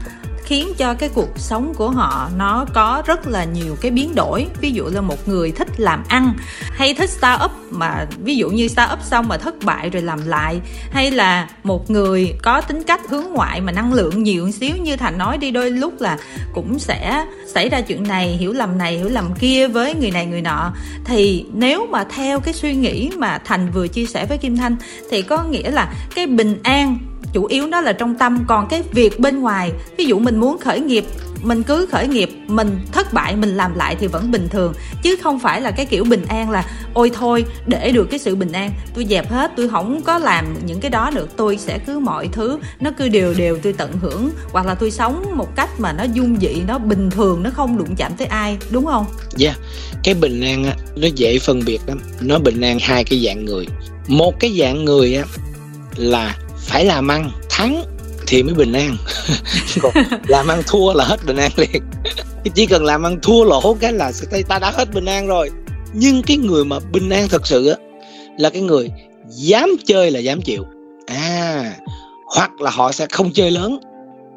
khiến cho cái cuộc sống của họ nó có rất là nhiều cái biến đổi. Ví dụ là một người thích làm ăn, hay thích start up mà ví dụ như start up xong mà thất bại rồi làm lại, hay là một người có tính cách hướng ngoại mà năng lượng nhiều một xíu như thành nói đi, đôi lúc là cũng sẽ xảy ra chuyện này, hiểu lầm này, hiểu lầm kia với người này, người nọ. Thì nếu mà theo cái suy nghĩ mà thành vừa chia sẻ với kim thanh thì có nghĩa là cái bình an chủ yếu nó là trong tâm. Còn cái việc bên ngoài, ví dụ mình muốn khởi nghiệp, mình cứ khởi nghiệp, mình thất bại, mình làm lại thì vẫn bình thường. Chứ không phải là cái kiểu bình an là, ôi thôi, để được cái sự bình an, tôi dẹp hết, tôi không có làm những cái đó được tôi sẽ cứ mọi thứ nó cứ đều đều, tôi tận hưởng. Hoặc là tôi sống một cách mà nó dung dị, nó bình thường, nó không đụng chạm tới ai, đúng không? Dạ yeah. cái bình an á, nó dễ phân biệt lắm. Nó bình an hai cái dạng người. Một cái dạng người á, là phải làm ăn thắng thì mới bình an. Còn làm ăn thua là hết bình an liền. Chỉ cần làm ăn thua lỗ cái là ta đã hết bình an rồi. Nhưng cái người mà bình an thật sự á là cái người dám chơi là dám chịu. À hoặc là họ sẽ không chơi lớn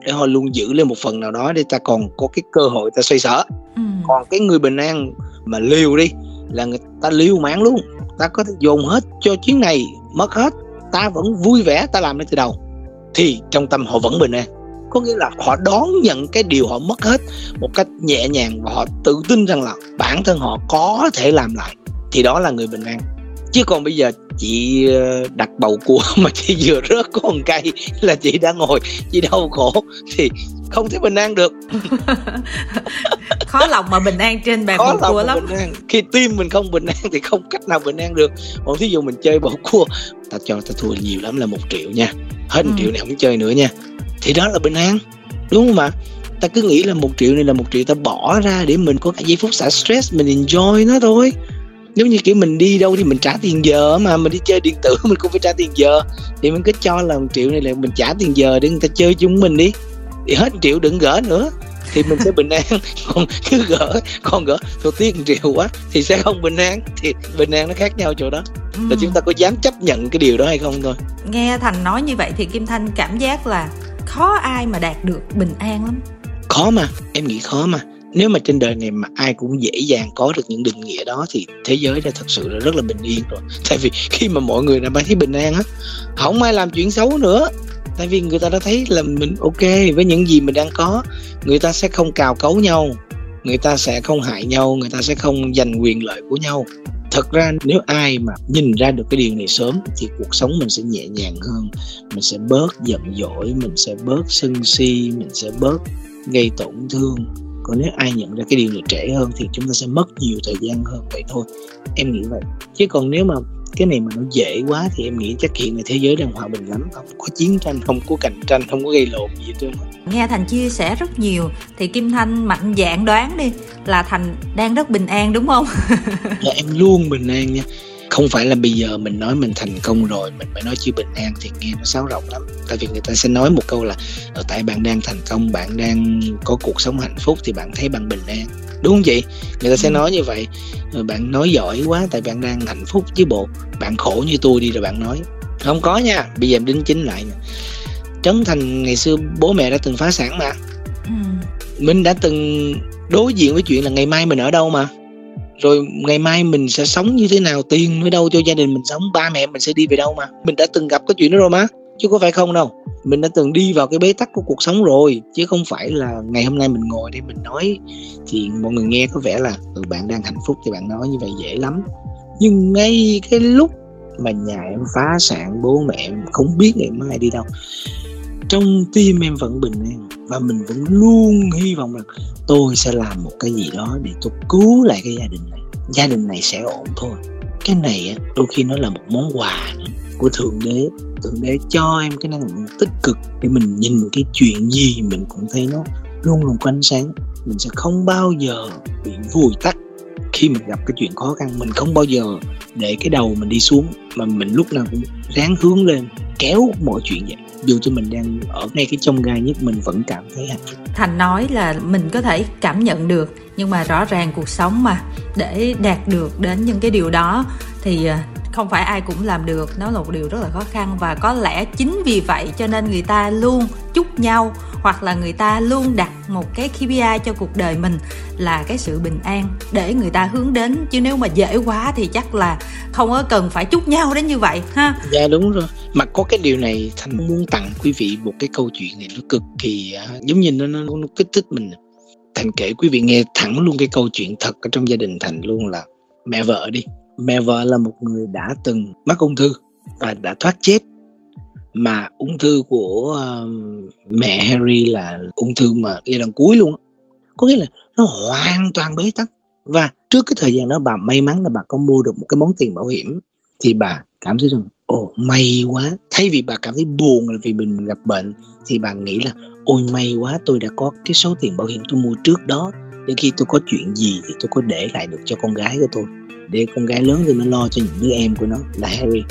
để họ luôn giữ lên một phần nào đó để ta còn có cái cơ hội ta xoay sở. Ừ. còn cái người bình an mà liều đi là người ta liều mạng luôn. Ta có thể dồn hết cho chuyến này mất hết ta vẫn vui vẻ, ta làm đến từ đầu, thì trong tâm họ vẫn bình an. Có nghĩa là họ đón nhận cái điều họ mất hết một cách nhẹ nhàng và họ tự tin rằng là bản thân họ có thể làm lại, thì đó là người bình an chứ còn bây giờ chị ờ, đặt bầu cua mà chị vừa rớt con cây là chị đã ngồi chị đau khổ thì không thể bình an được. Khó lòng mà bình an trên bàn bầu cua lắm. bình an. khi tim mình không bình an thì không cách nào bình an được. Còn thí dụ mình chơi bầu cua ta cho ta thua nhiều lắm là một triệu nha. Hết ừ. một triệu này không chơi nữa nha. Thì đó là bình an đúng không ạ? Ta cứ nghĩ là một triệu này là một triệu ta bỏ ra để mình có cái giây phút xả stress mình enjoy nó thôi nếu như kiểu mình đi đâu thì mình trả tiền giờ mà mình đi chơi điện tử mình cũng phải trả tiền giờ. Thì mình cứ cho là một triệu này là mình trả tiền giờ để người ta chơi chung mình đi. Thì hết triệu đừng gỡ nữa. Thì mình sẽ bình an. Còn cứ gỡ còn gỡ. Thôi tiếc triệu quá thì sẽ không bình an. Thì bình an nó khác nhau chỗ đó. Ừ. là chúng ta có dám chấp nhận cái điều đó hay không thôi. Nghe thành nói như vậy thì kim thanh cảm giác là khó ai mà đạt được bình an lắm. Khó mà em nghĩ khó mà nếu mà trên đời này mà ai cũng dễ dàng có được những định nghĩa đó thì thế giới đã thật sự là rất là bình yên rồi. Tại vì khi mà mọi người đã thấy bình an á, không ai làm chuyện xấu nữa. Tại vì người ta đã thấy là mình ok với những gì mình đang có. Người ta sẽ không cào cấu nhau, người ta sẽ không hại nhau, người ta sẽ không giành quyền lợi của nhau. Thật ra nếu ai mà nhìn ra được cái điều này sớm thì cuộc sống mình sẽ nhẹ nhàng hơn. Mình sẽ bớt giận dỗi, mình sẽ bớt sân si, mình sẽ bớt gây tổn thương còn nếu ai nhận ra cái điều này trễ hơn thì chúng ta sẽ mất nhiều thời gian hơn vậy thôi. Em nghĩ vậy. Chứ còn nếu mà cái này mà nó dễ quá thì em nghĩ chắc hiện là thế giới đang hòa bình lắm. Không có chiến tranh không có cạnh tranh không có gây lộn gì hết nghe thành chia sẻ rất nhiều thì kim thanh mạnh dạn đoán đi là thành đang rất bình an đúng không? Dạ em luôn bình an nha không phải là bây giờ mình nói mình thành công rồi mình mới nói chưa bình an thì nghe nó sáo rộng lắm. Tại vì người ta sẽ nói một câu là ở tại bạn đang thành công bạn đang có cuộc sống hạnh phúc thì bạn thấy bạn bình an. Đúng không chị? Người ta sẽ ừ. nói như vậy. Bạn nói giỏi quá tại bạn đang hạnh phúc chứ bộ bạn khổ như tôi đi rồi bạn nói. Không có nha. Bây giờ em đính chính lại nè. Trấn thành ngày xưa bố mẹ đã từng phá sản mà. Ừ. mình đã từng đối diện với chuyện là ngày mai mình ở đâu mà rồi ngày mai mình sẽ sống như thế nào tiền ở đâu cho gia đình mình sống ba mẹ mình sẽ đi về đâu mà. Mình đã từng gặp cái chuyện đó rồi mà chứ có phải không đâu. Mình đã từng đi vào cái bế tắc của cuộc sống rồi chứ không phải là ngày hôm nay mình ngồi đây mình nói. Thì mọi người nghe có vẻ là ừ, bạn đang hạnh phúc thì bạn nói như vậy dễ lắm. Nhưng ngay cái lúc mà nhà em phá sản bố mẹ em không biết ngày mai đi đâu trong tim em vẫn bình an và mình vẫn luôn hy vọng rằng tôi sẽ làm một cái gì đó để tôi cứu lại cái gia đình này. Gia đình này sẽ ổn thôi. Cái này đôi khi nó là một món quà của thượng đế. Thượng đế cho em cái năng lượng tích cực để mình nhìn cái chuyện gì mình cũng thấy nó luôn luôn có ánh sáng. Mình sẽ không bao giờ bị vùi tắt khi mình gặp cái chuyện khó khăn. Mình không bao giờ để cái đầu mình đi xuống, mà mình lúc nào cũng ráng hướng lên, kéo mọi chuyện vậy dù cho mình đang ở ngay cái trong gai nhất, mình vẫn cảm thấy hạnh phúc. Thành nói là mình có thể cảm nhận được, nhưng mà rõ ràng cuộc sống mà để đạt được đến những cái điều đó thì à, không phải ai cũng làm được. Nó là một điều rất là khó khăn. Và có lẽ chính vì vậy cho nên người ta luôn chúc nhau hoặc là người ta luôn đặt một cái KPI cho cuộc đời mình là cái sự bình an để người ta hướng đến. Chứ nếu mà dễ quá thì chắc là không có cần phải chúc nhau đến như vậy ha? Dạ đúng rồi. Mà có cái điều này thành muốn tặng quý vị một cái câu chuyện này nó cực kỳ à, giống như nó, nó nó kích thích mình. Thành kể quý vị nghe thẳng luôn cái câu chuyện thật ở trong gia đình thành luôn là mẹ vợ đi mẹ vợ là một người đã từng mắc ung thư và đã thoát chết. Mà ung thư của uh, mẹ Harry là ung thư mà giai đoạn cuối luôn có nghĩa là nó hoàn toàn bế tắc. Và trước cái thời gian đó bà may mắn là bà có mua được một cái món tiền bảo hiểm thì bà cảm thấy rằng ồ may quá. Thay vì bà cảm thấy buồn là vì mình gặp bệnh thì bà nghĩ là ôi may quá tôi đã có cái số tiền bảo hiểm tôi mua trước đó để khi tôi có chuyện gì thì tôi có để lại được cho con gái của tôi để con gái lớn thì nó lo cho những đứa em của nó là Harry.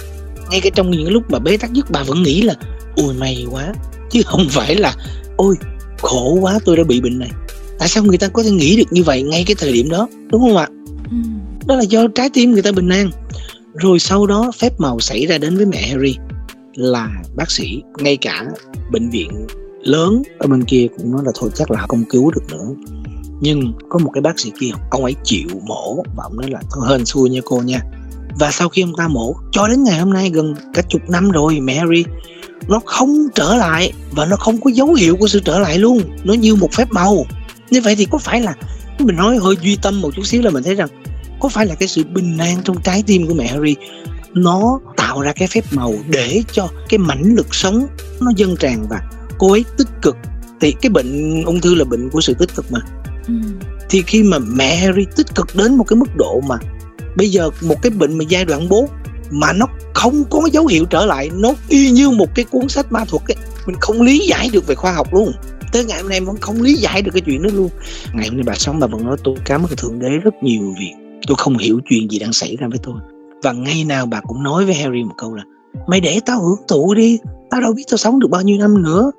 Ngay cái trong những lúc mà bế tắc nhất bà vẫn nghĩ là ôi may quá chứ không phải là ôi khổ quá tôi đã bị bệnh này. Tại sao người ta có thể nghĩ được như vậy ngay cái thời điểm đó đúng không ạ? Ừ. đó là do trái tim người ta bình an. Rồi sau đó phép màu xảy ra đến với mẹ Harry là bác sĩ ngay cả bệnh viện lớn ở bên kia cũng nói là thôi chắc là không cứu được nữa nhưng có một cái bác sĩ kia, ông ấy chịu mổ và ông nói là thôi hên xui nha cô nha. Và sau khi ông ta mổ, cho đến ngày hôm nay gần cả chục năm rồi Mary nó không trở lại và nó không có dấu hiệu của sự trở lại luôn. Nó như một phép màu. Như vậy thì có phải là mình nói hơi duy tâm một chút xíu là mình thấy rằng, có phải là cái sự bình an trong trái tim của mẹ Harry, nó tạo ra cái phép màu để cho cái mãnh lực sống nó dâng tràn và cô ấy tích cực? Thì cái bệnh, ung thư là bệnh của sự tích cực mà ừ. thì khi mà mẹ Harry tích cực đến một cái mức độ mà bây giờ một cái bệnh mà giai đoạn 4 mà nó không có dấu hiệu trở lại nó y như một cái cuốn sách ma thuật ấy mình không lý giải được về khoa học luôn. Tới ngày hôm nay vẫn không lý giải được cái chuyện đó luôn. Ngày hôm nay bà sống bà vẫn nói tôi cảm ơn thượng đế rất nhiều vì tôi không hiểu chuyện gì đang xảy ra với tôi. Và ngay nào bà cũng nói với Harry một câu là mày để tao hưởng thụ đi tao đâu biết tao sống được bao nhiêu năm nữa.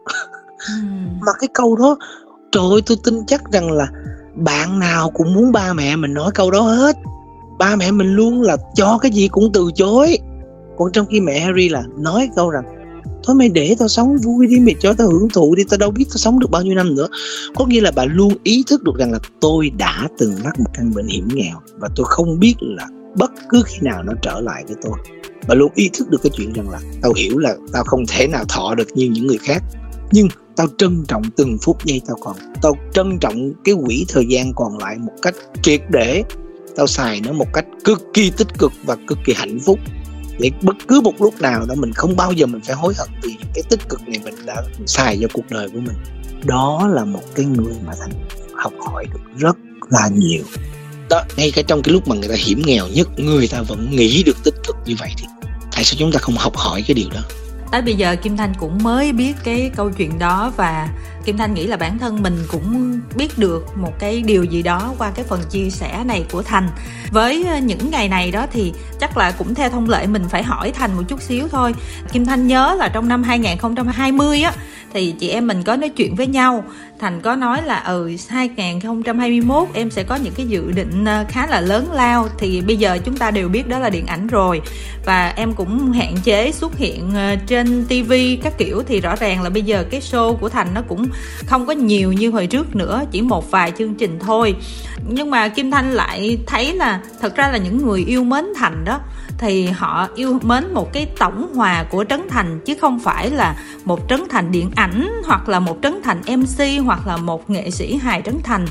Mà cái câu đó trời ơi, tôi tin chắc rằng là bạn nào cũng muốn ba mẹ mình nói câu đó hết. Ba mẹ mình luôn là cho cái gì cũng từ chối. Còn trong khi mẹ Harry là nói câu rằng, thôi mày để tao sống vui đi, mày cho tao hưởng thụ đi, tao đâu biết tao sống được bao nhiêu năm nữa. Có nghĩa là bà luôn ý thức được rằng là tôi đã từng mắc một căn bệnh hiểm nghèo và tôi không biết là bất cứ khi nào nó trở lại với tôi. Bà luôn ý thức được cái chuyện rằng là tao hiểu là tao không thể nào thọ được như những người khác. Nhưng tao trân trọng từng phút giây tao còn. Tao trân trọng cái quỹ thời gian còn lại một cách triệt để. Tao xài nó một cách cực kỳ tích cực và cực kỳ hạnh phúc. Để bất cứ một lúc nào đó mình không bao giờ mình phải hối hận vì cái tích cực này mình đã xài cho cuộc đời của mình. Đó là một cái người mà thành học hỏi được rất là nhiều. Đó, ngay cả trong cái lúc mà người ta hiểm nghèo nhất, người ta vẫn nghĩ được tích cực như vậy thì tại sao chúng ta không học hỏi cái điều đó? Tới bây giờ kim thanh cũng mới biết cái câu chuyện đó và kim thanh nghĩ là bản thân mình cũng biết được một cái điều gì đó qua cái phần chia sẻ này của thành. Với ờ, những ngày này đó thì chắc là cũng theo thông lệ mình phải hỏi thành một chút xíu thôi. Kim thanh nhớ là trong năm 2020 á, thì chị em mình có nói chuyện với nhau. Thành có nói là ừ 2021 em sẽ có những cái dự định ờ, khá là lớn lao. Thì bây giờ chúng ta đều biết đó là điện ảnh rồi. Và em cũng hạn chế xuất hiện ờ, trên tivi các kiểu. Thì rõ ràng là bây giờ cái show của thành nó cũng không có nhiều như hồi trước nữa, chỉ một vài chương trình thôi. Nhưng mà kim thanh lại thấy là thật ra là những người yêu mến thành đó, thì họ yêu mến một cái tổng hòa của trấn thành, chứ không phải là một trấn thành điện ảnh, hoặc là một trấn thành mc hoặc là một nghệ sĩ hài trấn thành.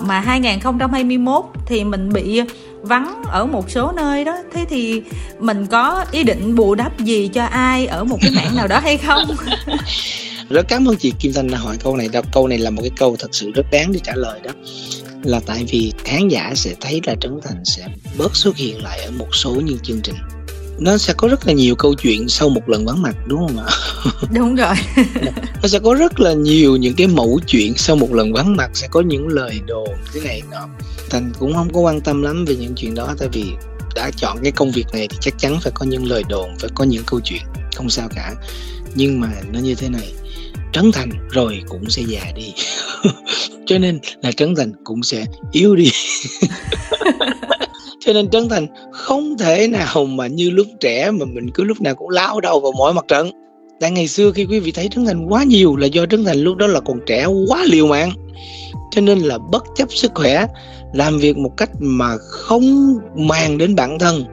Mà 2021 thì mình bị vắng ở một số nơi đó. Thế thì mình có ý định bù đắp gì cho ai ở một cái mảng nào đó hay không? rất cảm ơn chị Kim Thanh đã hỏi câu này. Đó câu này là một cái câu thật sự rất đáng để trả lời đó. Là tại vì khán giả sẽ thấy là Trấn Thành sẽ bớt xuất hiện lại ở một số những chương trình. Nó sẽ có rất là nhiều câu chuyện sau một lần vắng mặt đúng không ạ? Đúng rồi. Nó sẽ có rất là nhiều những cái mẫu chuyện sau một lần vắng mặt sẽ có những lời đồn cái này nọ. Thành cũng không có quan tâm lắm về những chuyện đó tại vì đã chọn cái công việc này thì chắc chắn phải có những lời đồn phải có những câu chuyện không sao cả nhưng mà nó như thế này, trấn thành rồi cũng sẽ già đi. Cho nên là trấn thành cũng sẽ yếu đi. Cho nên trấn thành không thể nào mà như lúc trẻ mà mình cứ lúc nào cũng lao đầu vào mỗi mặt trận. Tại ngày xưa khi quý vị thấy trấn thành quá nhiều là do trấn thành lúc đó là còn trẻ quá liều mạng. Cho nên là bất chấp sức khỏe, làm việc một cách mà không màng đến bản thân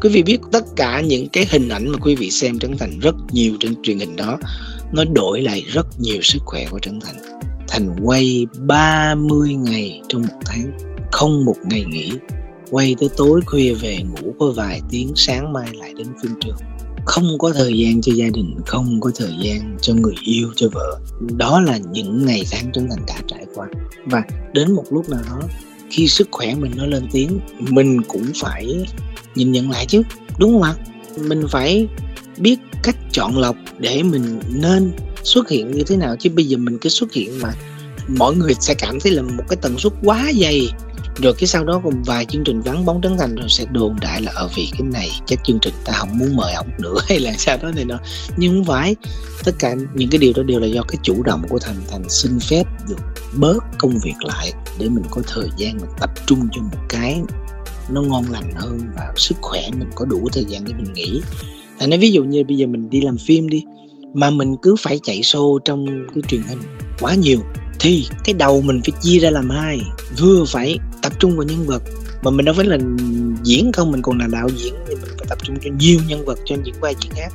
quý vị biết tất cả những cái hình ảnh mà quý vị xem trấn thành rất nhiều trên truyền hình đó nó đổi lại rất nhiều sức khỏe của Trấn Thành. Thành quay 30 ngày trong một tháng, không một ngày nghỉ. Quay tới tối khuya về ngủ có vài tiếng sáng mai lại đến phim trường. Không có thời gian cho gia đình, không có thời gian cho người yêu, cho vợ. Đó là những ngày tháng Trấn Thành đã trải qua. Và đến một lúc nào đó, khi sức khỏe mình nó lên tiếng, mình cũng phải nhìn nhận lại chứ, đúng không ạ? Mình phải biết cách chọn lọc để mình nên xuất hiện như thế nào chứ bây giờ mình cứ xuất hiện mà mọi người sẽ cảm thấy là một cái tần suất quá dày rồi cái sau đó còn vài chương trình vắng bóng trấn thành rồi sẽ đồn đại là ở vì cái này chắc chương trình ta không muốn mời ông nữa hay là sao đó này nọ nhưng không phải tất cả những cái điều đó đều là do cái chủ động của thành thành xin phép được bớt công việc lại để mình có thời gian mình tập trung cho một cái nó ngon lành hơn và sức khỏe mình có đủ thời gian để mình nghỉ. Tại nói ví dụ như bây giờ mình đi làm phim đi, mà mình cứ phải chạy show trong cái truyền hình quá nhiều, thì cái đầu mình phải chia ra làm hai, vừa phải tập trung vào nhân vật mà mình đâu phải là diễn không mình còn là đạo diễn thì mình phải tập trung cho nhiều nhân vật cho những vai diễn khác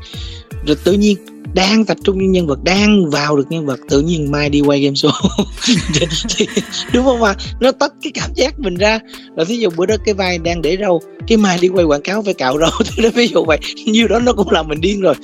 rồi tự nhiên đang tập trung những nhân vật đang vào được nhân vật tự nhiên mai đi quay game show. Thì, đúng không mà nó tách cái cảm giác mình ra. Là thí dụ bữa đó cái vai đang để râu cái mai đi quay quảng cáo phải cạo râu. Thì ví dụ vậy. Nhiều đó nó cũng làm mình điên rồi.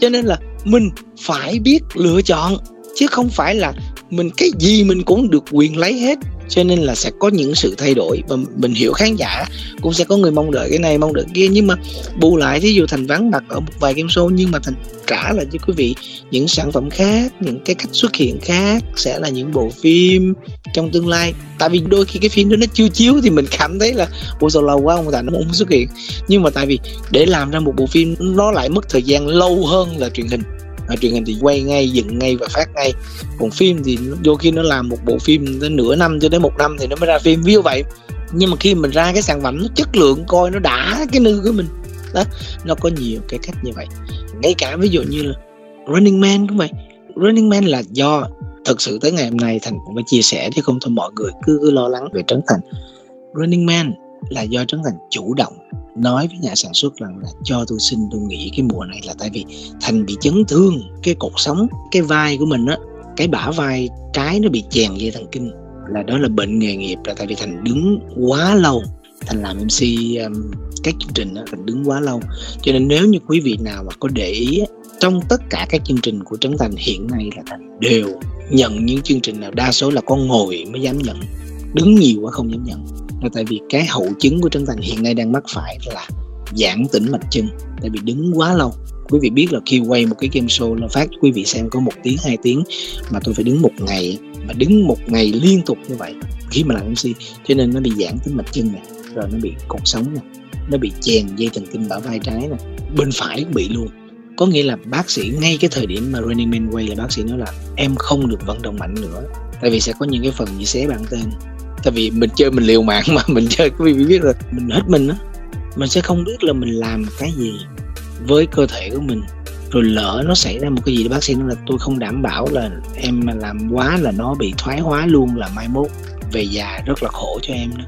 Cho nên là mình phải biết lựa chọn chứ không phải là mình cái gì mình cũng được quyền lấy hết cho nên là sẽ có những sự thay đổi. Và mình hiểu khán giả cũng sẽ có người mong đợi cái này, mong đợi kia. Nhưng mà bù lại, thí dụ thành vắng mặt ở một vài game show, nhưng mà thành trả lại cho quý vị những sản phẩm khác, những cái cách xuất hiện khác sẽ là những bộ phim trong tương lai. Tại vì đôi khi cái phim đó nó chưa chiếu thì mình cảm thấy là bộ sầu lâu quá ông ta nó không xuất hiện? Nhưng mà tại vì để làm ra một bộ phim, nó lại mất thời gian lâu hơn là truyền hình à, truyền hình thì quay ngay dựng ngay và phát ngay. Còn phim thì đôi khi nó làm một bộ phim tới nửa năm cho đến một năm thì nó mới ra phim. Ví dụ vậy. Nhưng mà khi mình ra cái sản phẩm nó chất lượng coi nó đã cái nư của mình. Đó nó có nhiều cái cách như vậy. Ngay cả ví dụ như là Running Man cũng vậy. Running Man là do thật sự tới ngày hôm nay thành cũng phải chia sẻ chứ không thôi mọi người cứ, cứ lo lắng về trấn thành. Running Man là do trấn thành chủ động nói với nhà sản xuất rằng là cho tôi xin tôi nghĩ cái mùa này là tại vì thành bị chấn thương cái cột sống cái vai của mình á cái bả vai trái nó bị chèn dây thần kinh. Là đó là bệnh nghề nghiệp là tại vì thành đứng quá lâu thành làm mc um, các chương trình đó thành đứng quá lâu. Cho nên nếu như quý vị nào mà có để ý trong tất cả các chương trình của trấn thành hiện nay là thành đều nhận những chương trình nào đa số là con ngồi mới dám nhận đứng nhiều quá không dám nhận là tại vì cái hậu chứng của Trấn Thành hiện nay đang mắc phải là giãn tĩnh mạch chân. Tại vì đứng quá lâu. Quý vị biết là khi quay một cái game show là phát, quý vị xem có một tiếng, hai tiếng mà tôi phải đứng một ngày, mà đứng một ngày liên tục như vậy, khi mà làm MC cho nên nó bị giãn tĩnh mạch chân này rồi nó bị cột sống này nó bị chèn dây thần kinh bả vai trái này bên phải cũng bị luôn. Có nghĩa là bác sĩ ngay cái thời điểm mà Running Man quay là bác sĩ nói là em không được vận động mạnh nữa. Tại vì sẽ có những cái phần bị xé bản tên tại vì mình chơi mình liều mạng mà, mình chơi quý vị biết rồi. Mình hết mình á. Mình sẽ không biết là mình làm cái gì với cơ thể của mình. Rồi lỡ nó xảy ra một cái gì đó, bác sĩ nói là tôi không đảm bảo là em mà làm quá là nó bị thoái hóa luôn, là mai mốt về già rất là khổ cho em nữa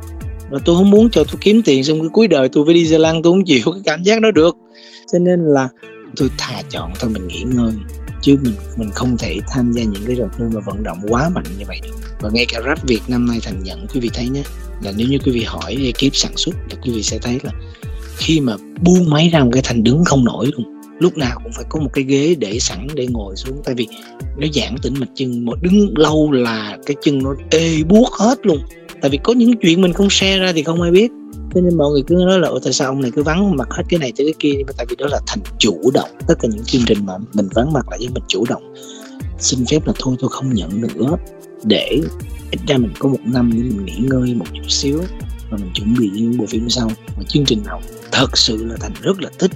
và tôi không muốn cho tôi kiếm tiền xong cái cuối đời tôi phải đi xe lăn, tôi không chịu cái cảm giác đó được. Cho nên là tôi thà chọn thôi, mình nghỉ ngơi. Chứ mình mình không thể tham gia những cái trò chơi mà vận động quá mạnh như vậy được và ngay cả rap Việt năm nay thành nhận quý vị thấy nhé, là nếu như quý vị hỏi ekip sản xuất thì quý vị sẽ thấy là khi mà buông máy ra một cái thành đứng không nổi luôn. Lúc nào cũng phải có một cái ghế để sẵn để ngồi xuống, tại vì nó giãn tĩnh mạch chân mà đứng lâu là cái chân nó ê buốt hết luôn. Tại vì có những chuyện mình không share ra thì không ai biết. Cho nên mọi người cứ nói là tại sao ông này cứ vắng mặt hết cái này tới cái kia? Nhưng mà tại vì đó là thành chủ động. Tất cả những chương trình mà mình vắng mặt là do mình chủ động. Xin phép là thôi, tôi không nhận nữa để ít ra mình có một năm để mình nghỉ ngơi một chút xíu và mình chuẩn bị những bộ phim sau. Và chương trình nào thật sự là thành rất là thích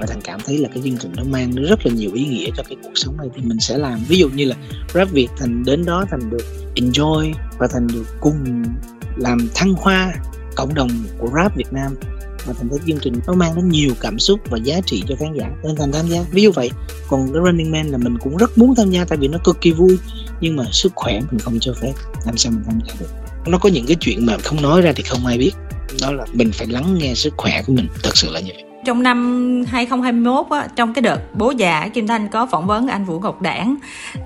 và thành cảm thấy là cái chương trình nó mang rất là nhiều ý nghĩa cho cái cuộc sống này thì mình sẽ làm. Ví dụ như là rap việt, thành đến đó thành được enjoy và thành được cùng làm thăng hoa cộng đồng của rap Việt Nam và thành thấy chương trình nó mang đến nhiều cảm xúc và giá trị cho khán giả nên thành tham gia. Ví dụ vậy còn cái Running Man là mình cũng rất muốn tham gia tại vì nó cực kỳ vui nhưng mà sức khỏe mình không cho phép làm sao mình tham gia được? Nó có những cái chuyện mà không nói ra thì không ai biết. Đó là mình phải lắng nghe sức khỏe của mình thật sự là như vậy. Trong năm 2021 á, trong cái đợt bố già Kim Thanh có phỏng vấn anh Vũ Ngọc Đảng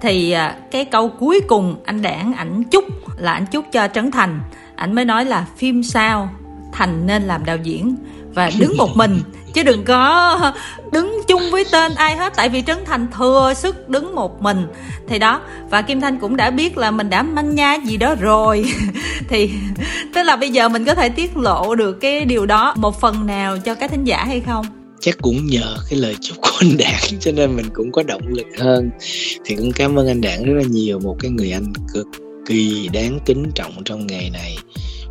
thì à, cái câu cuối cùng anh Đảng ảnh chúc là ảnh chúc cho Trấn Thành. Ảnh mới nói là phim sao thành nên làm đạo diễn và đứng một mình, chứ đừng có đứng chung với tên ai hết. Tại vì trấn thành thừa sức đứng một mình. Thì đó, và kim thanh cũng đã biết là mình đã manh nha gì đó rồi. Thì, tức là bây giờ mình có thể tiết lộ được cái điều đó một phần nào cho các thính giả hay không? Chắc cũng nhờ cái lời chúc của anh đảng, cho nên mình cũng có động lực hơn. Thì cũng cảm ơn anh đảng rất là nhiều, một cái người anh cực kỳ đáng kính trọng trong nghề này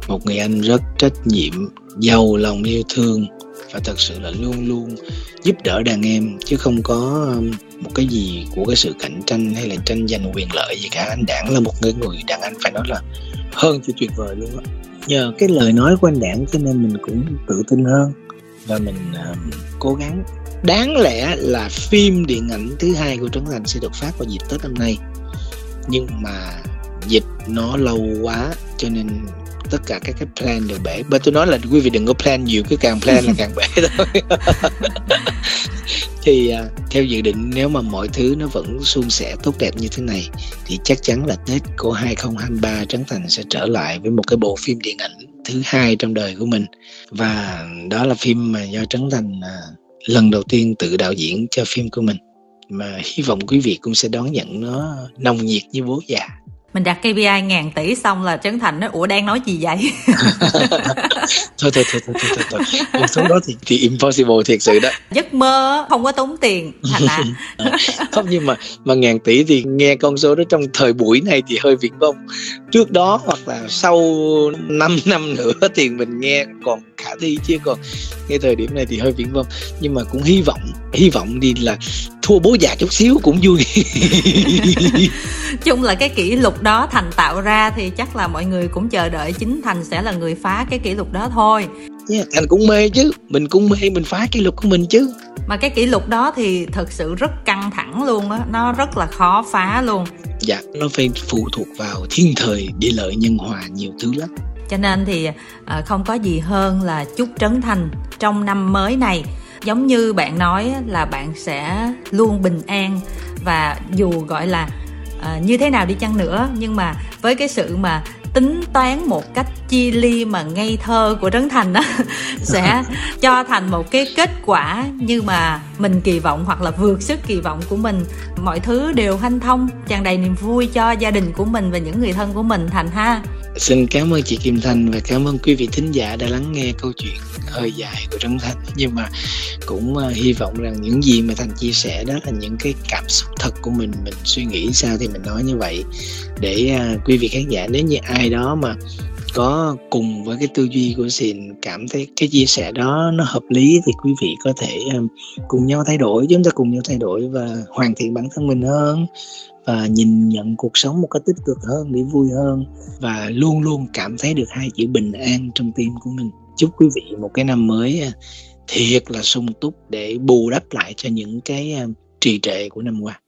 một người anh rất trách nhiệm giàu lòng yêu thương và thật sự là luôn luôn giúp đỡ đàn em chứ không có um, một cái gì của cái sự cạnh tranh hay là tranh giành quyền lợi gì cả. Anh đảng là một người người đàn anh phải nói là hơn chứ tuyệt vời luôn á. Nhờ cái lời nói của anh đảng cho nên mình cũng tự tin hơn. Và mình uh, cố gắng. Đáng lẽ là phim điện ảnh thứ hai của Trấn Thành sẽ được phát vào dịp Tết năm nay. Nhưng mà dịch nó lâu quá cho nên tất cả các cái plan đều bể. Bởi tôi nói là quý vị đừng có plan nhiều cứ càng plan là càng bể thôi. Thì à, theo dự định nếu mà mọi thứ nó vẫn suôn sẻ tốt đẹp như thế này thì chắc chắn là Tết của 2023 Trấn Thành sẽ trở lại với một cái bộ phim điện ảnh thứ hai trong đời của mình. Và đó là phim mà do Trấn Thành à, lần đầu tiên tự đạo diễn cho phim của mình. Mà hy vọng quý vị cũng sẽ đón nhận nó nồng nhiệt như bố già mình đặt KPI ngàn tỷ xong là Trấn Thành nói ủa đang nói gì vậy? Thôi thôi thôi thôi thôi thôi con số đó thì, thì impossible thiệt sự đó. Giấc mơ không có tốn tiền thành à không nhưng mà mà ngàn tỷ thì nghe con số đó trong thời buổi này thì hơi viễn vông. Trước đó hoặc là sau 5 năm nữa thì mình nghe còn khả thi chứ còn ngay thời điểm này thì hơi viễn vông. Nhưng mà cũng hy vọng hy vọng đi là thua bố già chút xíu cũng vui. Chung là cái kỷ lục đó thành tạo ra thì chắc là mọi người cũng chờ đợi chính thành sẽ là người phá cái kỷ lục đó thôi. Yeah, thành cũng mê chứ mình cũng mê mình phá kỷ lục của mình chứ. Mà cái kỷ lục đó thì thật sự rất căng thẳng luôn á nó rất là khó phá luôn. Dạ nó phải phụ thuộc vào thiên thời địa lợi nhân hòa nhiều thứ lắm. Cho nên thì à, không có gì hơn là chúc trấn thành trong năm mới này giống như bạn nói là bạn sẽ luôn bình an và dù gọi là uh, như thế nào đi chăng nữa nhưng mà với cái sự mà tính toán một cách chi ly mà ngây thơ của trấn thành đó sẽ cho thành một cái kết quả như mà mình kỳ vọng hoặc là vượt sức kỳ vọng của mình. Mọi thứ đều hanh thông tràn đầy niềm vui cho gia đình của mình và những người thân của mình thành ha Xin cảm ơn chị Kim Thanh và cảm ơn quý vị thính giả đã lắng nghe câu chuyện hơi dài của Trấn Thành nhưng mà cũng uh, hy vọng rằng những gì mà Thành chia sẻ đó là những cái cảm xúc thật của mình mình suy nghĩ sao thì mình nói như vậy. Để uh, quý vị khán giả nếu như ai đó mà có cùng với cái tư duy của Sìn cảm thấy cái chia sẻ đó nó hợp lý thì quý vị có thể um, cùng nhau thay đổi chúng ta cùng nhau thay đổi và hoàn thiện bản thân mình hơn và nhìn nhận cuộc sống một cách tích cực hơn, để vui hơn, và luôn luôn cảm thấy được hai chữ bình an trong tim của mình. Chúc quý vị một cái năm mới à, thiệt là sung túc để bù đắp lại cho những cái à, trì trệ của năm qua.